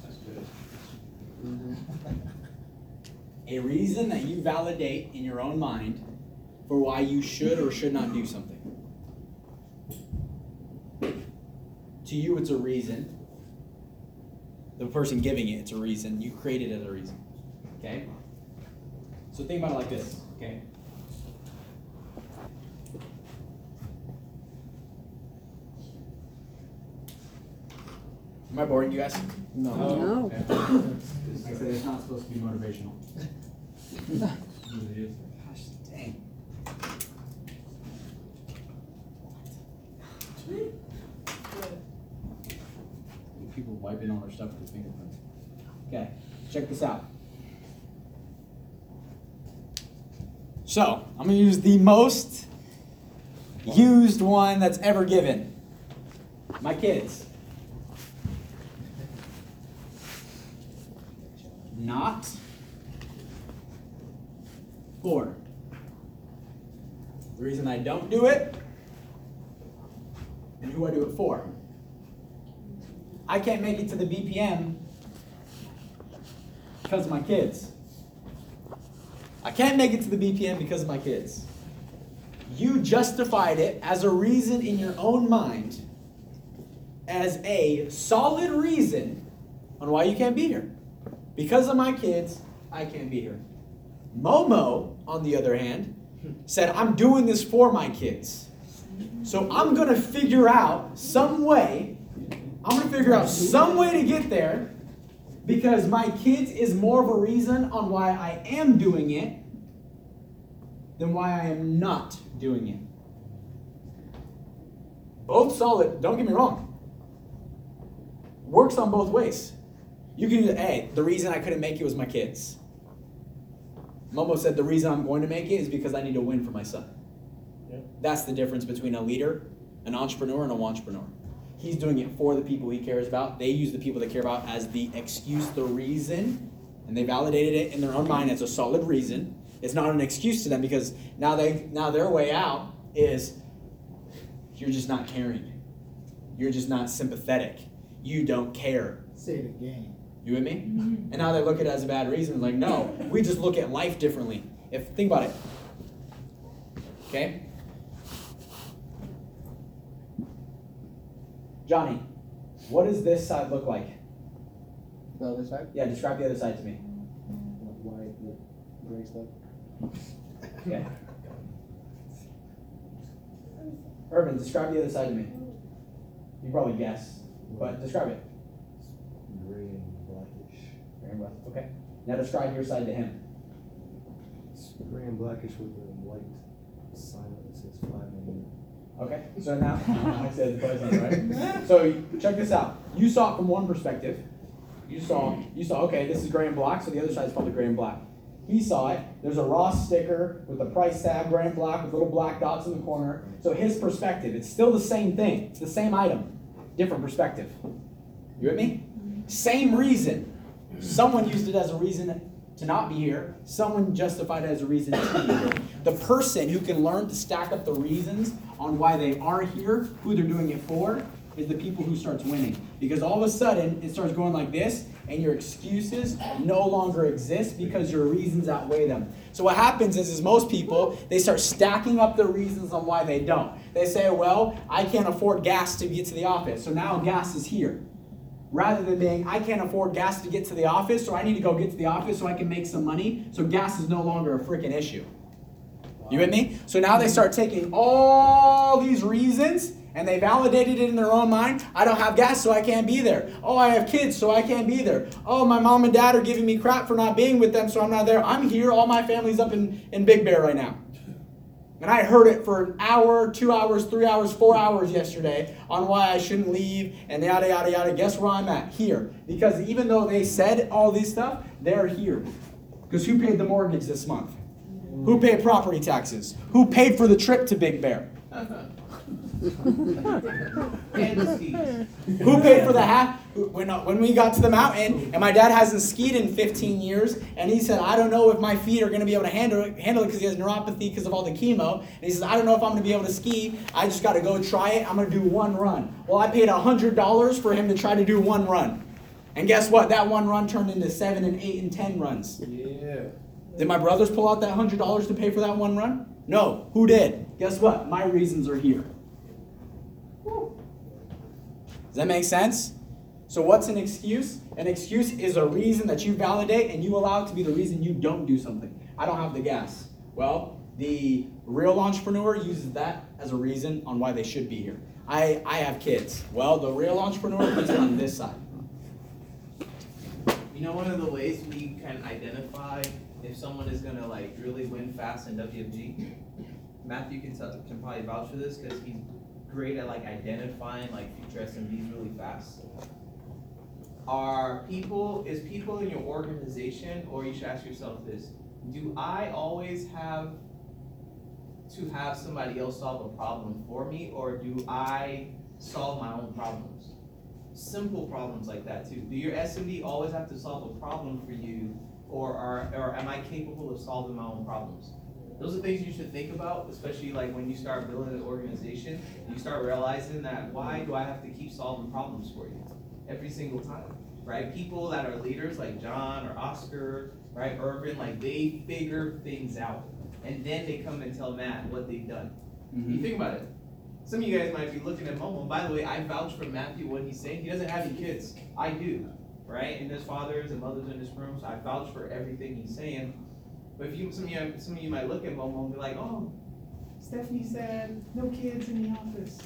That's <laughs> good. A reason that you validate in your own mind for why you should or should not do something. To you, it's a reason. the person giving it, it's a reason. You created it as a reason. Okay? So think about it like this, okay? Am I boring you guys? No. No. Okay. Like I said, it's not supposed to be motivational. <laughs> Gosh, dang. People wiping all their stuff with their fingerprints. Okay, check this out. So, I'm gonna use the most used one that's ever given. My kids. Not for. The reason I don't do it and who I do it for. I can't make it to the BPM because of my kids. I can't make it to the BPM because of my kids. You justified it as a reason in your own mind, as a solid reason on why you can't be here. Because of my kids, I can't be here. Momo, on the other hand, said, I'm doing this for my kids. So I'm going to figure out some way, I'm going to figure out some way to get there because my kids is more of a reason on why I am doing it than why I am not doing it. Both solid, don't get me wrong. Works on both ways. You can either, hey, the reason I couldn't make it was my kids. Momo said the reason I'm going to make it is because I need to win for my son. That's the difference between a leader, an entrepreneur, and a entrepreneur. He's doing it for the people he cares about. They use the people they care about as the excuse, the reason, and they validated it in their own mind as a solid reason. It's not an excuse to them because now they now their way out is you're just not caring. You're just not sympathetic. You don't care. Say it again. You with me? Mm-hmm. And now they look at it as a bad reason. Like, no, we just look at life differently. If think about it. Okay? Johnny, what does this side look like? The other side? Yeah, describe the other side to me. White with gray stuff. Okay. Irvin, describe the other side to me. You probably guess, but describe it. Gray and blackish. Very well. Okay. Now describe your side to him. It's gray and blackish with a white sign that says five million. Okay, so now <laughs> I said the question, right? So check this out. You saw it from one perspective. You saw you saw okay, this is gray and black, so the other side is probably gray and black. He saw it. There's a Ross sticker with the price tag, gray and black, with little black dots in the corner. So his perspective, it's still the same thing. It's the same item, different perspective. You with me? Same reason. Someone used it as a reason to not be here. Someone justified it as a reason to be here. The person who can learn to stack up the reasons on why they are here, who they're doing it for, is the people who starts winning. Because all of a sudden it starts going like this, and your excuses no longer exist because your reasons outweigh them. So what happens is, is most people they start stacking up the reasons on why they don't. They say, well, I can't afford gas to get to the office, so now gas is here rather than being I can't afford gas to get to the office, so I need to go get to the office so I can make some money. So gas is no longer a freaking issue. You with me? So now they start taking all these reasons and they validated it in their own mind. I don't have gas, so I can't be there. Oh, I have kids, so I can't be there. Oh, my mom and dad are giving me crap for not being with them, so I'm not there. I'm here. All my family's up in, in Big Bear right now. And I heard it for an hour, two hours, three hours, four hours yesterday on why I shouldn't leave and yada, yada, yada. Guess where I'm at? Here. Because even though they said all this stuff, they're here. Because who paid the mortgage this month? Who paid property taxes? Who paid for the trip to Big Bear? Who paid for the half? When, uh, when we got to the mountain, and my dad hasn't skied in 15 years, and he said, I don't know if my feet are going to be able to handle it handle it because he has neuropathy because of all the chemo. And he says, I don't know if I'm going to be able to ski. I just got to go try it. I'm going to do one run. Well, I paid $100 for him to try to do one run. And guess what? That one run turned into seven and eight and 10 runs. Yeah. Did my brothers pull out that $100 to pay for that one run? No. Who did? Guess what? My reasons are here. Does that make sense? So what's an excuse? An excuse is a reason that you validate and you allow it to be the reason you don't do something. I don't have the gas. Well, the real entrepreneur uses that as a reason on why they should be here. I, I have kids. Well, the real entrepreneur puts it on this side. You know, one of the ways we can identify if someone is gonna like really win fast in WFG. Matthew can tell, can probably vouch for this because he's great at like identifying like future SMDs really fast. Are people is people in your organization, or you should ask yourself this: Do I always have to have somebody else solve a problem for me, or do I solve my own problems? simple problems like that too. Do your SMD always have to solve a problem for you, or are, or am I capable of solving my own problems? Those are things you should think about, especially like when you start building an organization. You start realizing that why do I have to keep solving problems for you every single time, right? People that are leaders like John or Oscar, right, Irvin, like they figure things out, and then they come and tell Matt what they've done. You mm-hmm. think about it. Some of you guys might be looking at Momo. By the way, I vouch for Matthew what he's saying. He doesn't have any kids. I do, right? And there's fathers and mothers in this room, so I vouch for everything he's saying. But if you, some of you, some of you might look at Momo and be like, "Oh, Stephanie said no kids in the office.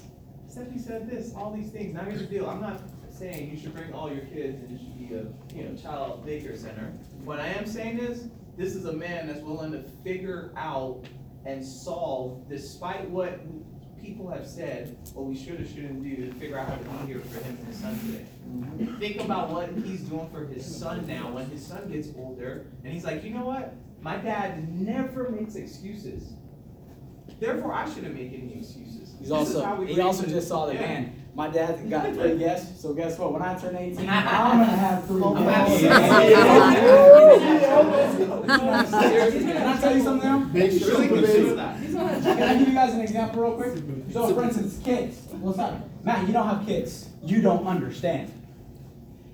Stephanie said this, all these things. Now here's the deal. I'm not saying you should bring all your kids and it should be a, you know, child daycare center. What I am saying is, this is a man that's willing to figure out and solve, despite what people have said, what we should or shouldn't do to figure out how to be here for him and his son today. Mm-hmm. Think about what he's doing for his son now, when his son gets older, and he's like, you know what? My dad never makes excuses. Therefore, I shouldn't make any excuses. He's This also we he also just saw that yeah. man. My dad got <laughs> three guests, so guess what? When I turn 18, <laughs> I'm gonna have three I'm guests. <laughs> Can I tell you something now? Big Really super consider that. Can I give you guys an example real quick? So for instance, kids. What's up? Matt, you don't have kids. You don't understand.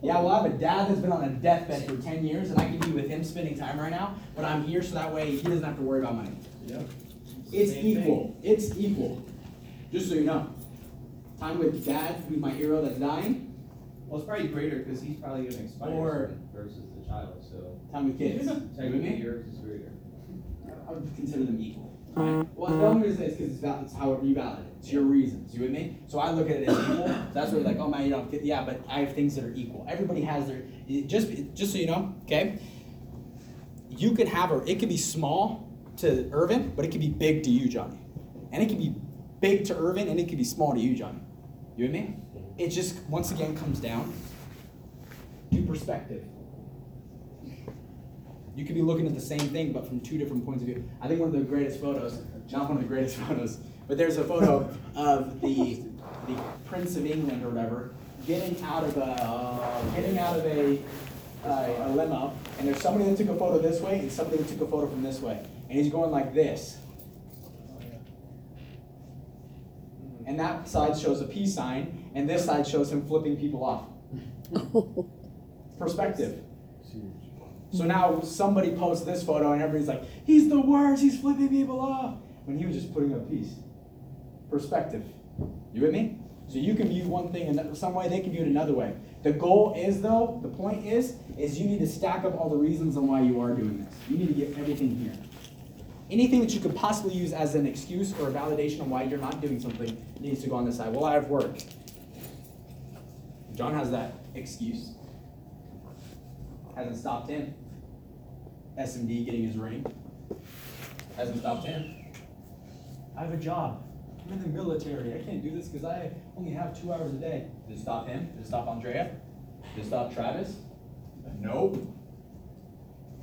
Yeah, well, I have a dad that's been on a deathbed for 10 years, and I can be with him spending time right now, but I'm here so that way he doesn't have to worry about money. Yep. It's Same equal. It's equal. Just so you know. Time with dad, who's my hero that's dying, Well, it's probably greater because he's probably gonna expire Or- versus the child, so time with kids. Technically me? yours is greater. I would consider them equal. Mm-hmm. Well, the only reason is because it's, val- it's however you validate it. It's your reasons. You with me? So I look at it as equal. So that's where you're like, oh man, you don't get. Yeah, but I have things that are equal. Everybody has their. Just just so you know, okay. You could have a. It could be small to Irvin, but it could be big to you, Johnny. And it could be big to Irvin, and it could be small to you, Johnny. You with me? It just once again comes down to perspective. You could be looking at the same thing, but from two different points of view. I think one of the greatest photos, not one of the greatest <laughs> photos, but there's a photo of the the Prince of England or whatever getting out of a getting out of a uh, a limo, and there's somebody that took a photo this way and somebody that took a photo from this way, and he's going like this. And that side shows a peace sign, and this side shows him flipping people off. <laughs> Perspective. So now somebody posts this photo and everybody's like, he's the worst, he's flipping people off. When he was just putting up peace. Perspective. You with me? So you can view one thing in some way, they can view it another way. The goal is though, the point is, is you need to stack up all the reasons on why you are doing this. You need to get everything here. Anything that you could possibly use as an excuse or a validation on why you're not doing something needs to go on this side. Well, I have work. John has that excuse. Hasn't stopped him. SMD getting his ring. Hasn't stopped him. I have a job. I'm in the military. I can't do this because I only have two hours a day. Did it stop him? Did it stop Andrea? Did it stop Travis? Nope.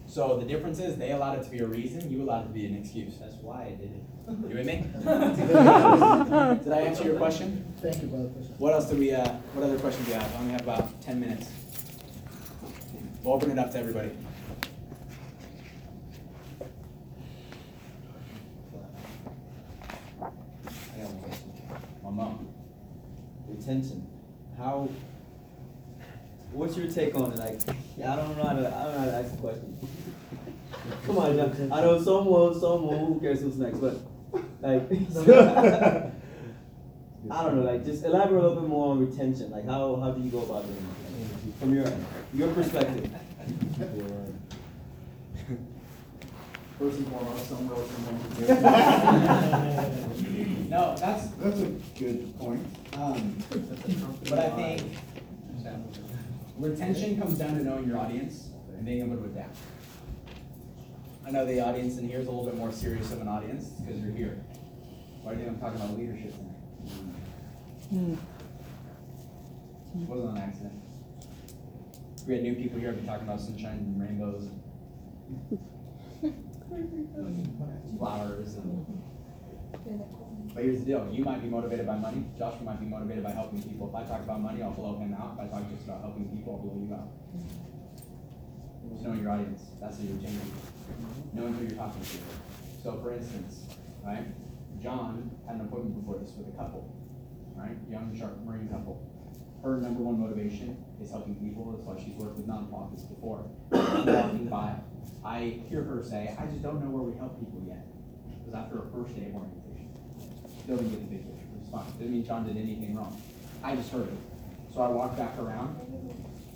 So the difference is they allowed it to be a reason, you allowed it to be an excuse. That's why I did it. You with me? <laughs> Did I answer your question? Thank you, brother. What else do we, uh, what other questions do we have? I only have about ten minutes. We'll open it up to everybody. I got one question. Retention. How? What's your take on it? Like, I don't know how to. I don't know how to ask the question. Come on, John. I know some will, some won't. Who cares who's next? But like, <laughs> I don't know, like just elaborate a little bit more on retention. Like how how do you go about doing that from your your perspective? First and foremost, don't go with someone. No, that's, that's a good point. Um, but I think retention comes down to knowing your audience and being able to adapt. I know the audience in here is a little bit more serious of an audience because you're here. Why do you think I'm talking about leadership tonight? Hmm. Wasn't an accident. We had new people here, I've been talking about sunshine and rainbows and flowers and. But here's the deal, you might be motivated by money, Joshua might be motivated by helping people. If I talk about money, I'll blow him out. If I talk just about helping people, I'll blow you out. Knowing your audience, that's who you're changing. Knowing who you're talking to. So for instance, right, John had an appointment before this with a couple, right, young sharp marine couple. Her number one motivation is helping people, that's why she's worked with nonprofits before. Walking by, I hear her say, I just don't know where we help people yet. It was after her first day of orientation. Still didn't get the big picture, fine, didn't mean John did anything wrong. I just heard it. So I walked back around,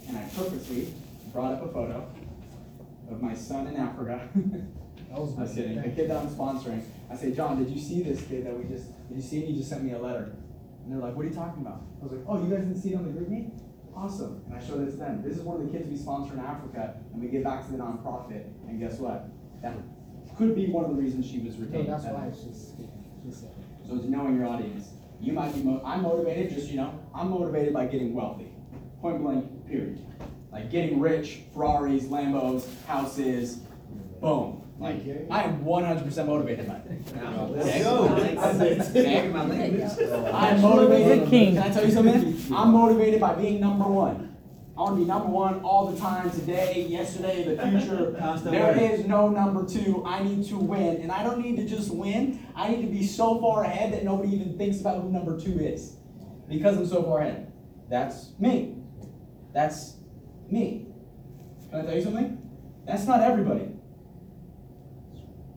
and I purposely brought up a photo of my son in Africa. <laughs> That was I was kidding, the kid that I'm sponsoring. I say, John, did you see this kid that we just, did you see him? He just sent me a letter. And they're like, what are you talking about? I was like, oh, you guys didn't see it on the GroupMe? Awesome. And I showed it to them. This is one of the kids we sponsor in Africa, and we give back to the nonprofit. And guess what? That could be one of the reasons she was No, retained. that's why she's speaking. She said. So it's knowing your audience. You might be, mo- I'm motivated, just, you know, I'm motivated by getting wealthy. Point blank, period. Like getting rich, Ferraris, Lambos, houses, boom. Like, I am one hundred percent motivated by it. Let's go. Okay? My language. <laughs> I'm motivated, king. can I tell you something? I'm motivated by being number one. I wanna be number one all the time, today, yesterday, the future. <laughs> Constant There winning. is no number two, I need to win, and I don't need to just win, I need to be so far ahead that nobody even thinks about who number two is. Because I'm so far ahead. That's me. That's me. Can I tell you something? That's not everybody.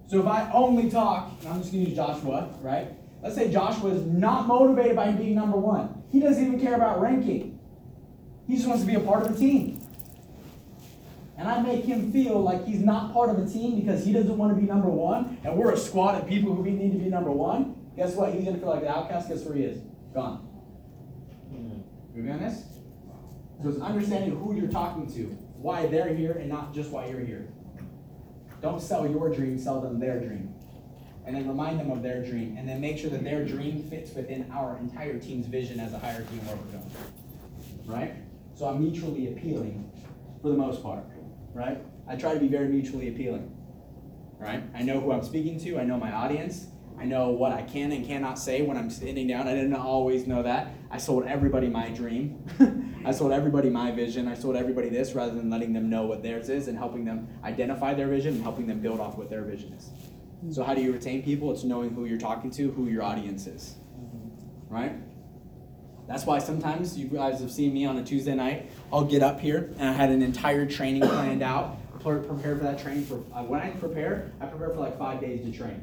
So if I only talk, and I'm just gonna use Joshua, right? Let's say Joshua is not motivated by being number one. He doesn't even care about ranking. He just wants to be a part of a team. And I make him feel like he's not part of a team because he doesn't want to be number one, and we're a squad of people who need to be number one. Guess what? He's gonna feel like the outcast. Guess where he is? Gone. Hmm. You be on this? So it's understanding who you're talking to, why they're here, and not just why you're here. Don't sell your dream, sell them their dream. And then remind them of their dream, and then make sure that their dream fits within our entire team's vision as a hierarchy and where we're going. Right? So I'm mutually appealing for the most part. Right? I try to be very mutually appealing. Right? I know who I'm speaking to, I know my audience, I know what I can and cannot say when I'm sitting down. I didn't always know that. I sold everybody my dream. <laughs> I sold everybody my vision. I sold everybody this rather than letting them know what theirs is and helping them identify their vision and helping them build off what their vision is. So how do you retain people? It's knowing who you're talking to, who your audience is. Right? That's why sometimes you guys have seen me on a Tuesday night. I'll get up here and I had an entire training planned out, pre- prepared for that training. For uh, when I prepare, I prepare for like five days to train.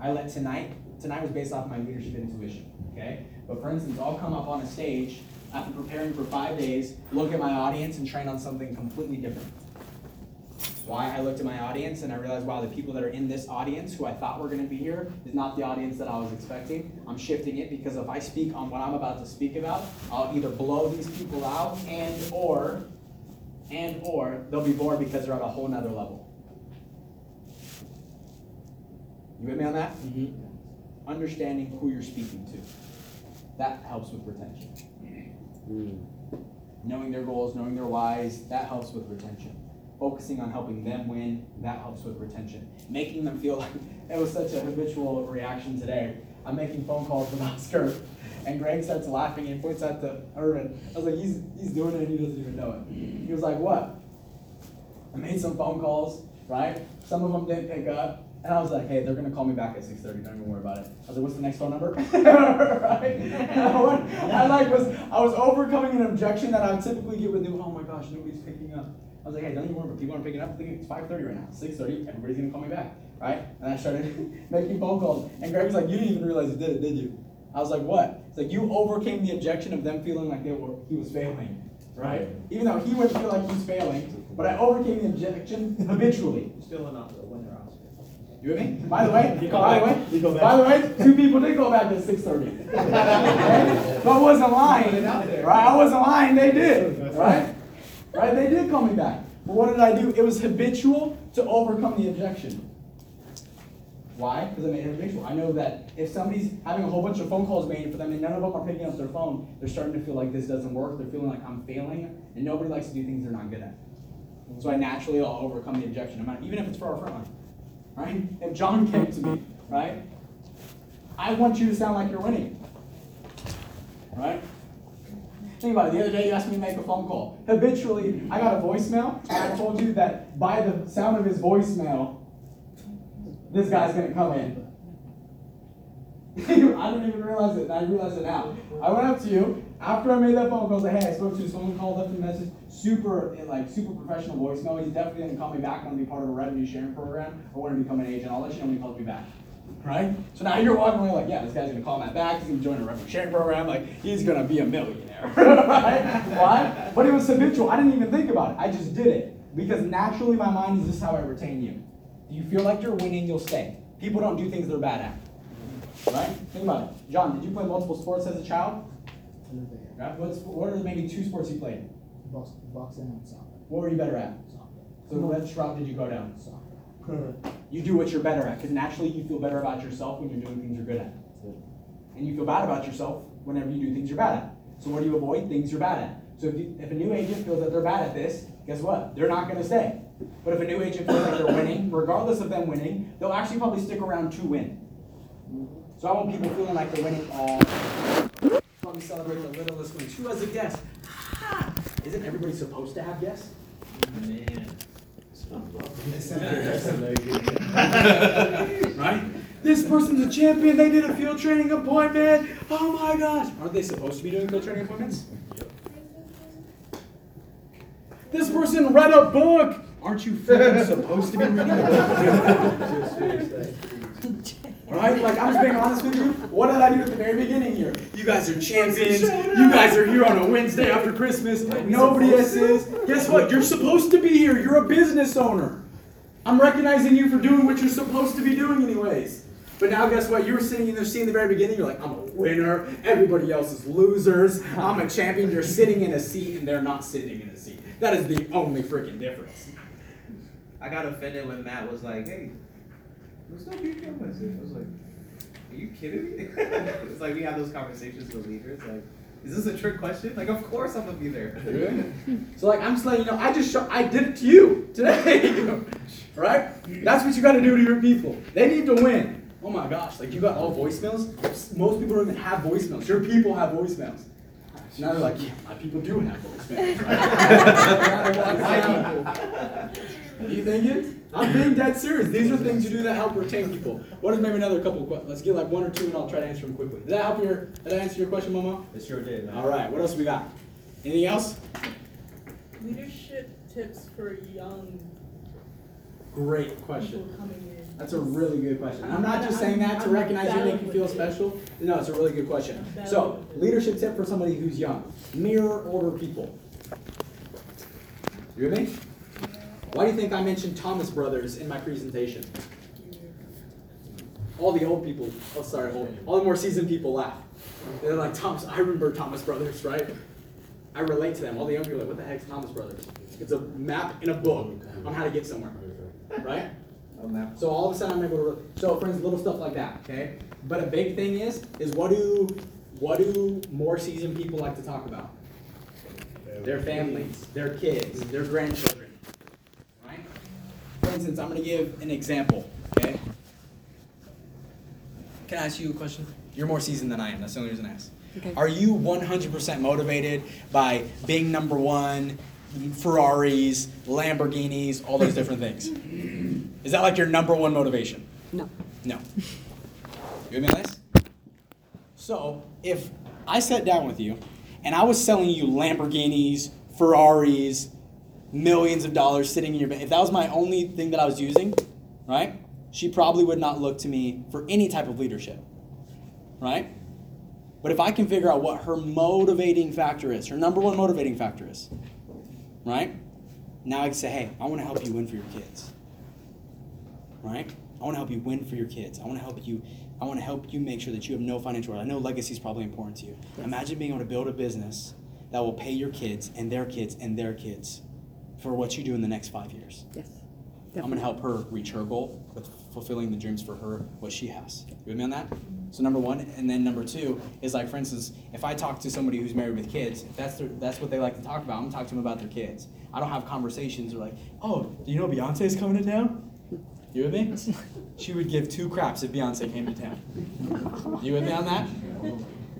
I let tonight. Tonight was based off my leadership intuition. Okay, but for instance, I'll come up on a stage after preparing for five days, look at my audience, and train on something completely different. Why I looked at my audience and I realized, wow, the people that are in this audience who I thought were going to be here is not the audience that I was expecting. I'm shifting it because if I speak on what I'm about to speak about, I'll either blow these people out and or and or they'll be bored because they're at a whole nother level. You with me on that? Mm-hmm. Understanding who you're speaking to. That helps with retention. Mm. Knowing their goals, knowing their whys, that helps with retention. Focusing on helping them win, that helps with retention. Making them feel <laughs> like it was such a habitual reaction today. I'm making phone calls with <laughs> Oscar, and Greg starts laughing and points out to Irvin. I was like, he's, he's doing it and he doesn't even know it. He was like, what? I made some phone calls, right? Some of them didn't pick up. And I was like, hey, they're gonna call me back at six thirty, don't even worry about it. I was like, what's the next phone number? <laughs> right? I, like was I was overcoming an objection that I would typically get with new, oh my gosh, nobody's picking up. I was like, hey, don't even worry about people aren't picking up. It's five thirty right now. Six thirty, everybody's gonna call me back. Right? And I started <laughs> making phone calls. And Greg was like, you didn't even realize you did it, did you? I was like, what? It's like you overcame the objection of them feeling like they were he was failing, right? Even though he wouldn't feel like he was failing, but I overcame the objection habitually. Still Oscar. You with me? By the way, by the way, You go back. by the way, two people did go back at six thirty. <laughs> But I wasn't lying, right? I wasn't lying. They did, right? Right? They did call me back. But what did I do? It was habitual to overcome the objection. Why? Because I made it habitual. I know that if somebody's having a whole bunch of phone calls made for them and none of them are picking up their phone, they're starting to feel like this doesn't work. They're feeling like I'm failing, and nobody likes to do things they're not good at. So I naturally will overcome the objection, even if it's for our front line. Right? If John came to me, right? I want you to sound like you're winning. Right? Think about it. The other day you asked me to make a phone call. Habitually, I got a voicemail, and I told you that by the sound of his voicemail, this guy's gonna come in. <laughs> I didn't even realize it, and I realize it now. I went up to you after I made that phone call. I said, "Hey, I spoke to you. someone called left me a message. Super, like super professional voicemail. He's definitely gonna call me back. Want to be part of a revenue sharing program, or want to become an agent. I'll let you know when he calls me back." Right? So now you're walking away like, "Yeah, this guy's gonna call Matt back. He's gonna join a revenue sharing program. Like, he's gonna be a millionaire." <laughs> right? Why? But it was habitual. I didn't even think about it. I just did it because naturally my mind is just how I retain you. Do you feel like you're winning? You'll stay. People don't do things they're bad at. Right? Think about it. John, did you play multiple sports as a child? What's, what are maybe two sports you played? Box, boxing and soccer. What were you better at? Soccer. So which route did you go down? Soccer. You do what you're better at, because naturally you feel better about yourself when you're doing things you're good at. And you feel bad about yourself whenever you do things you're bad at. So what do you avoid? Things you're bad at. So if, you, if a new agent feels that they're bad at this, guess what? They're not going to stay. But if a new agent feels like they're winning, regardless of them winning, they'll actually probably stick around to win. So I want people feeling like they're winning all. Me celebrate the littlest wins. Who has a guess? Ha! Isn't everybody supposed to have guests? Man. right? This person's a champion. They did a field training appointment. Oh my gosh. Aren't they supposed to be doing field training appointments? This person read a book. Aren't you freaking supposed to be reading a book? <laughs> <laughs> Right? Like, I'm just being honest with you. What did I do at the very beginning here? You guys are champions. You guys are here on a Wednesday after Christmas. Nobody else is. Guess what? You're supposed to be here. You're a business owner. I'm recognizing you for doing what you're supposed to be doing, anyways. But now, guess what? You were sitting in the seat in the very beginning. You're like, I'm a winner. Everybody else is losers. I'm a champion. You're sitting in a seat, and they're not sitting in a seat. That is the only freaking difference. I got offended when Matt was like, "Hey, up, your cameras?" I was like, "Are you kidding me?" <laughs> it's like we have those conversations with leaders. Like, is this a trick question? Like, of course I'm gonna be there. <laughs> So like I'm just letting you know, I just show, I did it to you today, <laughs> right? That's what you got to do to your people. They need to win. Oh my gosh, like you got all voicemails. Most people don't even have voicemails. Your people have voicemails. Now they're like, yeah, my people do have voicemails. Right? <laughs> you thinking? I'm being dead serious. These are things you do that help retain people. What is maybe another couple of questions? Let's get like one or two, and I'll try to answer them quickly. Did that help your? Did that answer your question, Momo? It sure did, man. All right. What else we got? Anything else? Leadership tips for young Great people question. That's a really good question. I'm not just saying that to recognize you, make you feel special. No, it's a really good question. So, leadership tip for somebody who's young: mirror older people. You with me? Why do you think I mentioned Thomas Brothers in my presentation? All the old people, oh sorry, old, all the more seasoned people laugh. They're like Thomas. I remember Thomas Brothers, right? I relate to them. All the young people are like, what the heck's Thomas Brothers? It's a map in a book on how to get somewhere, right? So all of a sudden I'm able to. So for instance, little stuff like that, okay. But a big thing is, is what do what do more seasoned people like to talk about? Their families, their kids, their grandchildren, right? For instance, I'm gonna give an example, okay. Can I ask you a question? You're more seasoned than I am. That's the only reason I ask. Okay. Are you 100% motivated by being number one, Ferraris, Lamborghinis, all those different things? <laughs> Is that like your number one motivation? No. No. You with me on this? So, if I sat down with you and I was selling you Lamborghinis, Ferraris, millions of dollars sitting in your bank, if that was my only thing that I was using, right? She probably would not look to me for any type of leadership, right? But if I can figure out what her motivating factor is, her number one motivating factor is, right? Now I can say, hey, I want to help you win for your kids. Right? I want to help you win for your kids. I want to help you. I want to help you make sure that you have no financial. I know legacy is probably important to you. Imagine being able to build a business that will pay your kids and their kids and their kids for what you do in the next five years. Yes. I'm gonna help her reach her goal with fulfilling the dreams for her, what she has. You with me on that? So number one, and then number two is like, for instance, if I talk to somebody who's married with kids, if that's their, that's what they like to talk about. I'm gonna talk to them about their kids. I don't have conversations where like, oh, do you know Beyonce's coming to town? You with me? <laughs> She would give two craps if Beyonce came to town. You with me on that?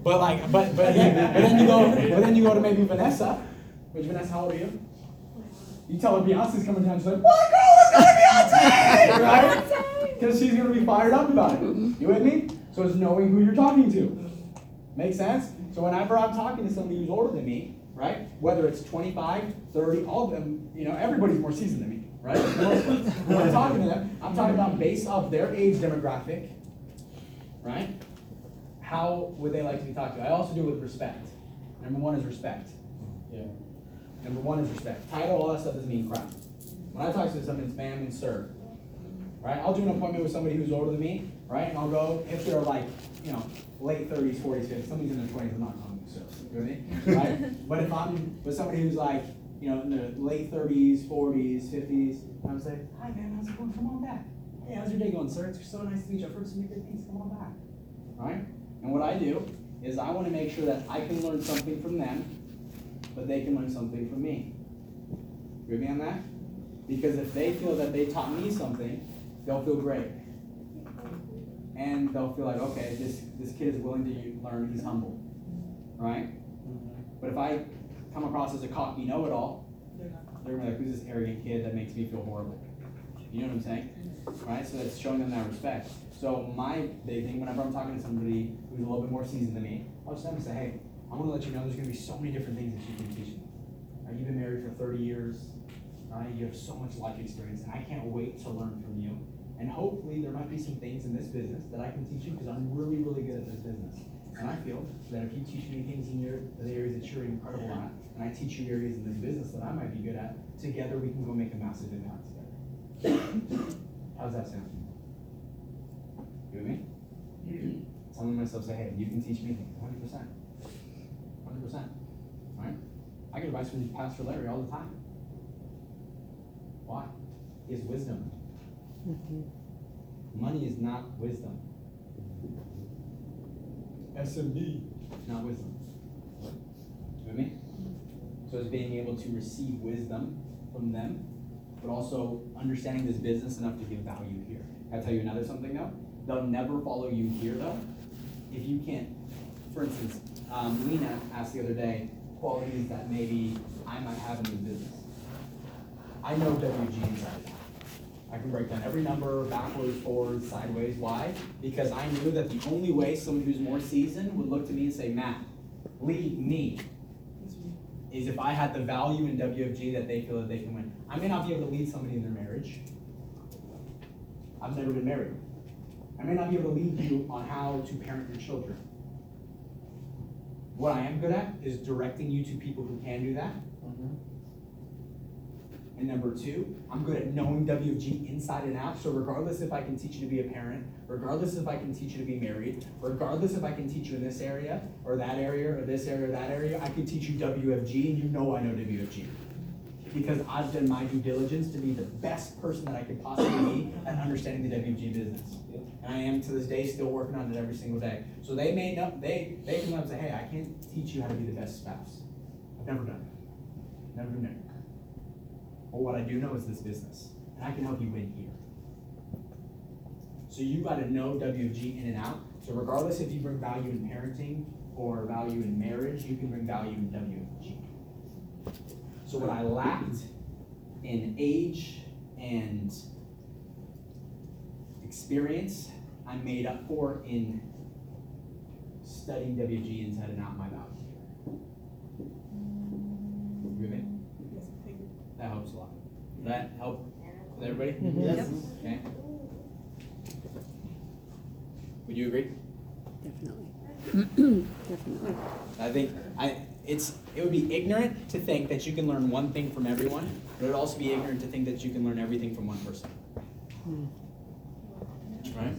But like, but but, yeah, but then you go, but then you go to maybe Vanessa. Which Vanessa, how old are you? You tell her Beyonce's coming down, she's like, what girl is gonna Beyonce? <laughs> Right? Because she's gonna be fired up about it. You with me? So it's knowing who you're talking to. Make sense? So whenever I'm talking to somebody who's older than me, right? Whether it's 25, 30, all of them, you know, everybody's more seasoned than me, right? <laughs> when I'm talking to them, I'm talking about based off their age demographic, right? How would they like to be talked to? I also do it with respect. Number one is respect. Yeah. Number one is respect. Title, all that stuff doesn't mean crap. When I talk to someone, it's ma'am and sir. Right? I'll do an appointment with somebody who's older than me, right? And I'll go, if they're like, you know, late 30s, 40s, 50s, somebody's in their 20s, I'm not calling you sir. You know what I mean? <laughs> Right? but if I'm with somebody who's like, you know, in their late 30s, 40s, 50s, I'm gonna say, hi man, how's it going? Come on back. Hey, how's your day going, sir? It's so nice to meet you. I've heard some good things. Come on back. Right? And what I do is I want to make sure that I can learn something from them but they can learn something from me. You with me on that? Because if they feel that they taught me something, they'll feel great. And they'll feel like, okay, this, this kid is willing to learn, he's humble. Right? Mm-hmm. But if I come across as a cocky know it all, they're gonna be like, who's this arrogant kid that makes me feel horrible? You know what I'm saying? Right? So that's showing them that respect. So my big thing, whenever I'm talking to somebody who's a little bit more seasoned than me, I'll just have them say, hey, I want to let you know there's going to be so many different things that you can teach me. Right? You've been married for 30 years, right? You have so much life experience, and I can't wait to learn from you. And hopefully, there might be some things in this business that I can teach you because I'm really, really good at this business. And I feel that if you teach me things in your the areas that you're incredible at, and I teach you areas in this business that I might be good at, together we can go make a massive impact together. How's that sound? You with me? Telling myself, say, hey, you can teach me things, 100 percent hundred percent. Right? I get advice from Pastor Larry all the time. Why? He has wisdom. Mm-hmm. Money is not wisdom. SMD, not wisdom. You with me? So it's being able to receive wisdom from them, but also understanding this business enough to give value here. I'll tell you another something though. They'll never follow you here though, if you can't. For instance, um, Lena asked the other day qualities that maybe I might have in the business. I know WFG inside. I can break down every number backwards, forwards, sideways. Why? Because I knew that the only way someone who's more seasoned would look to me and say, Matt, lead me, is if I had the value in WFG that they feel that they can win. I may not be able to lead somebody in their marriage. I've never been married. I may not be able to lead you on how to parent your children. What I am good at is directing you to people who can do that. Mm-hmm. And number two, I'm good at knowing WFG inside and out. So regardless if I can teach you to be a parent, regardless if I can teach you to be married, regardless if I can teach you in this area or that area or this area or that area, I can teach you WFG and you know I know WFG. Because I've done my due diligence to be the best person that I could possibly be at understanding the WFG business. And I am to this day still working on it every single day. So they may know they they come up and say, hey, I can't teach you how to be the best spouse. I've never done it. Never been married. But what I do know is this business, and I can help you win here. So you got to know WFG in and out. So regardless if you bring value in parenting or value in marriage, you can bring value in WFG. So what I lacked in age and experience, I made up for in studying WFG inside and out my value. You with me? That helps a lot. Does that help with everybody? Mm-hmm. Yes. Okay. Would you agree? Definitely. <clears throat> Definitely. I think I it's it would be ignorant to think that you can learn one thing from everyone, but it would also be ignorant to think that you can learn everything from one person. Hmm. Right?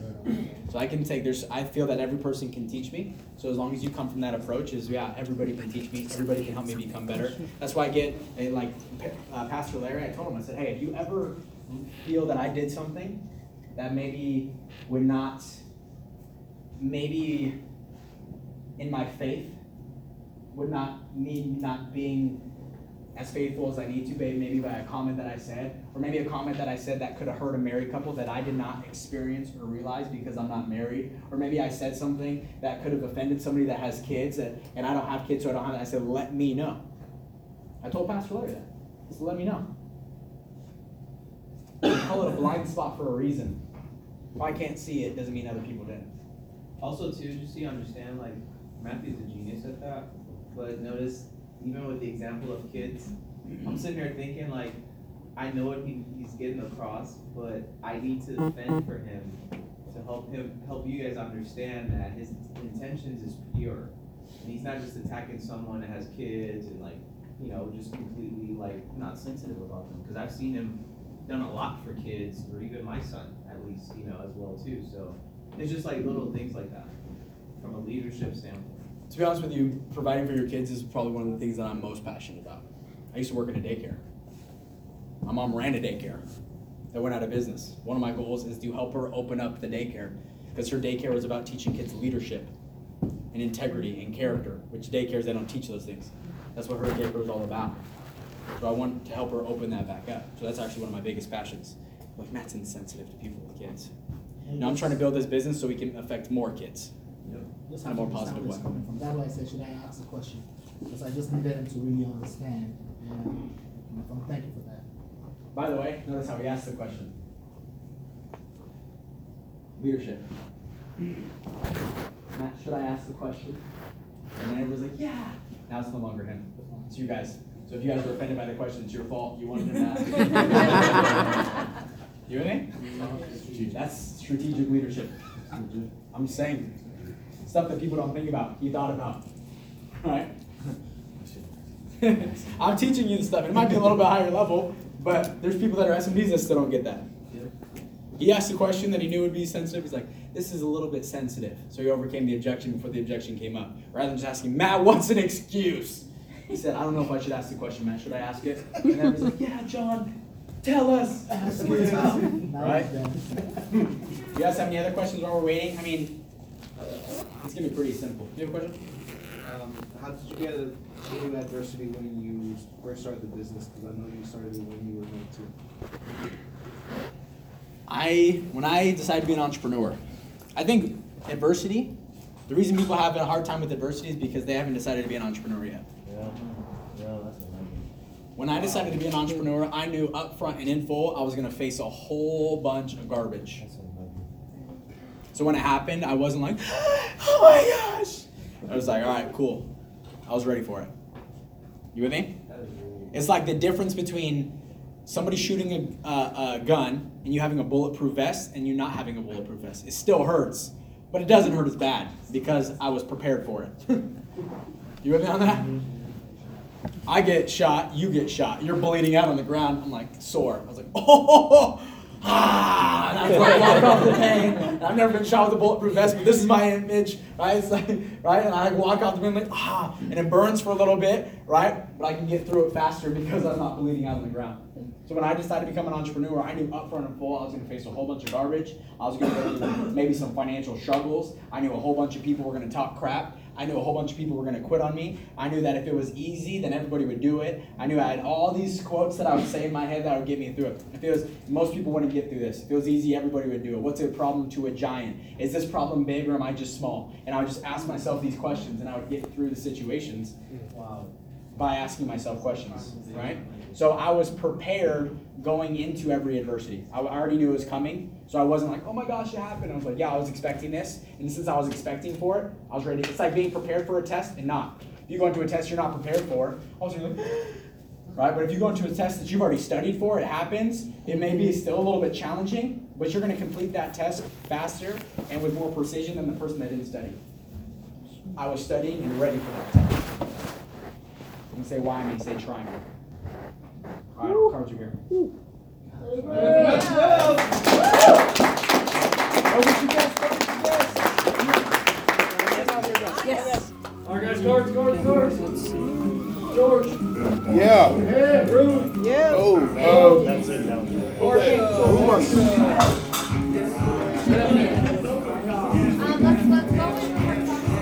So I can take there's I feel that every person can teach me. So as long as you come from that approach, is yeah, everybody can teach me. Everybody can help me become better. That's why I get a, like uh, Pastor Larry. I told him I said, hey, if you ever feel that I did something that maybe would not maybe in my faith would not me not being as faithful as I need to, but maybe by a comment that I said, or maybe a comment that I said that could have hurt a married couple that I did not experience or realize because I'm not married, or maybe I said something that could have offended somebody that has kids, that, and I don't have kids, so I don't have. That. I said, let me know. I told Pastor Larry that. I said, let me know. Call it a blind spot for a reason. If I can't see it, doesn't mean other people didn't. Also, too, just so you understand, like Matthew's a genius at that. But notice, even with the example of kids, I'm sitting here thinking like, I know what he, he's getting across, but I need to defend for him to help him help you guys understand that his intentions is pure, and he's not just attacking someone that has kids and like, you know, just completely like not sensitive about them. Because I've seen him done a lot for kids, or even my son, at least, you know, as well too. So it's just like little things like that from a leadership standpoint. To be honest with you, providing for your kids is probably one of the things that I'm most passionate about. I used to work in a daycare. My mom ran a daycare that went out of business. One of my goals is to help her open up the daycare because her daycare was about teaching kids leadership and integrity and character, which daycares they don't teach those things. That's what her daycare was all about. So I want to help her open that back up. So that's actually one of my biggest passions. Like Matt's insensitive to people with kids. Now I'm trying to build this business so we can affect more kids. Just In a more understand positive where it's way. coming from. That's why I said, should I ask a question? Because I just needed him to really understand, and, thank you for that. By the way, notice how he asked the question. Leadership. Matt, should I ask the question? And then everyone's like, yeah. Now it's no longer him. It's you guys. So if you guys were offended by the question, it's your fault. You wanted him to ask. <laughs> you with me? That's strategic leadership. I'm saying stuff that people don't think about. He thought about. Right? <laughs> I'm teaching you the stuff. It might be a little bit higher level, but there's people that are SMDs that still don't get that. He asked a question that he knew would be sensitive. He's like, this is a little bit sensitive. So he overcame the objection before the objection came up. Rather than just asking, Matt, what's an excuse? He said, I don't know if I should ask the question, Matt. Should I ask it? And then he's like, yeah, John, tell us. <laughs> Ask it. Right? Do you guys have any other questions while we're waiting? I mean, it's gonna be pretty simple. You have a question? Um, how did you get into adversity when you first started the business? Because I know you started it when you were going to. I when I decided to be an entrepreneur, I think adversity. The reason people have a hard time with adversity is because they haven't decided to be an entrepreneur yet. Yeah, yeah, that's what I mean. When I decided to be an entrepreneur, I knew up front and in full I was gonna face a whole bunch of garbage. That's what I mean. So when it happened, I wasn't like, <gasps> oh my gosh. I was like, all right, cool. I was ready for it. You with me? It's like the difference between somebody shooting a, uh, a gun and you having a bulletproof vest and you not having a bulletproof vest. It still hurts, but it doesn't hurt as bad because I was prepared for it. <laughs> you with me on that? I get shot, you get shot. You're bleeding out on the ground. I'm like sore. I was like, <laughs> oh, ah, that's I walk off the pain. And I've never been shot with a bulletproof vest, but this is my image, right? It's like, right? And I walk off the pain like, ah, and it burns for a little bit, right? But I can get through it faster because I'm not bleeding out on the ground. So when I decided to become an entrepreneur, I knew upfront and full I was going to face a whole bunch of garbage. I was going to maybe some financial struggles. I knew a whole bunch of people were going to talk crap. I knew a whole bunch of people were going to quit on me. I knew that if it was easy, then everybody would do it. I knew I had all these quotes that I would say in my head that would get me through it. If it was, most people wouldn't get through this. If it was easy, everybody would do it. What's a problem to a giant? Is this problem big or am I just small? And I would just ask myself these questions and I would get through the situations by asking myself questions, right? So I was prepared going into every adversity. I I already knew it was coming, so I wasn't like, oh my gosh, it happened. I was like, yeah, I was expecting this, and since I was expecting for it, I was ready. It's like being prepared for a test and not. If you go into a test you're not prepared for, of a like, right? But if you go into a test that you've already studied for, it happens. It may be still a little bit challenging, but you're going to complete that test faster and with more precision than the person that didn't study. I was studying and ready for that test. You can say why, and you say triangle. All right, cards are here. Let's go. Oh, what you guess? What you guess? Yes. Alright guys, cards, cards, cards. George. Yeah. Ruth. Yeah. Oh, um, That's it down there. okay, so who wants? Um, let's, let's go with Ricardo's office.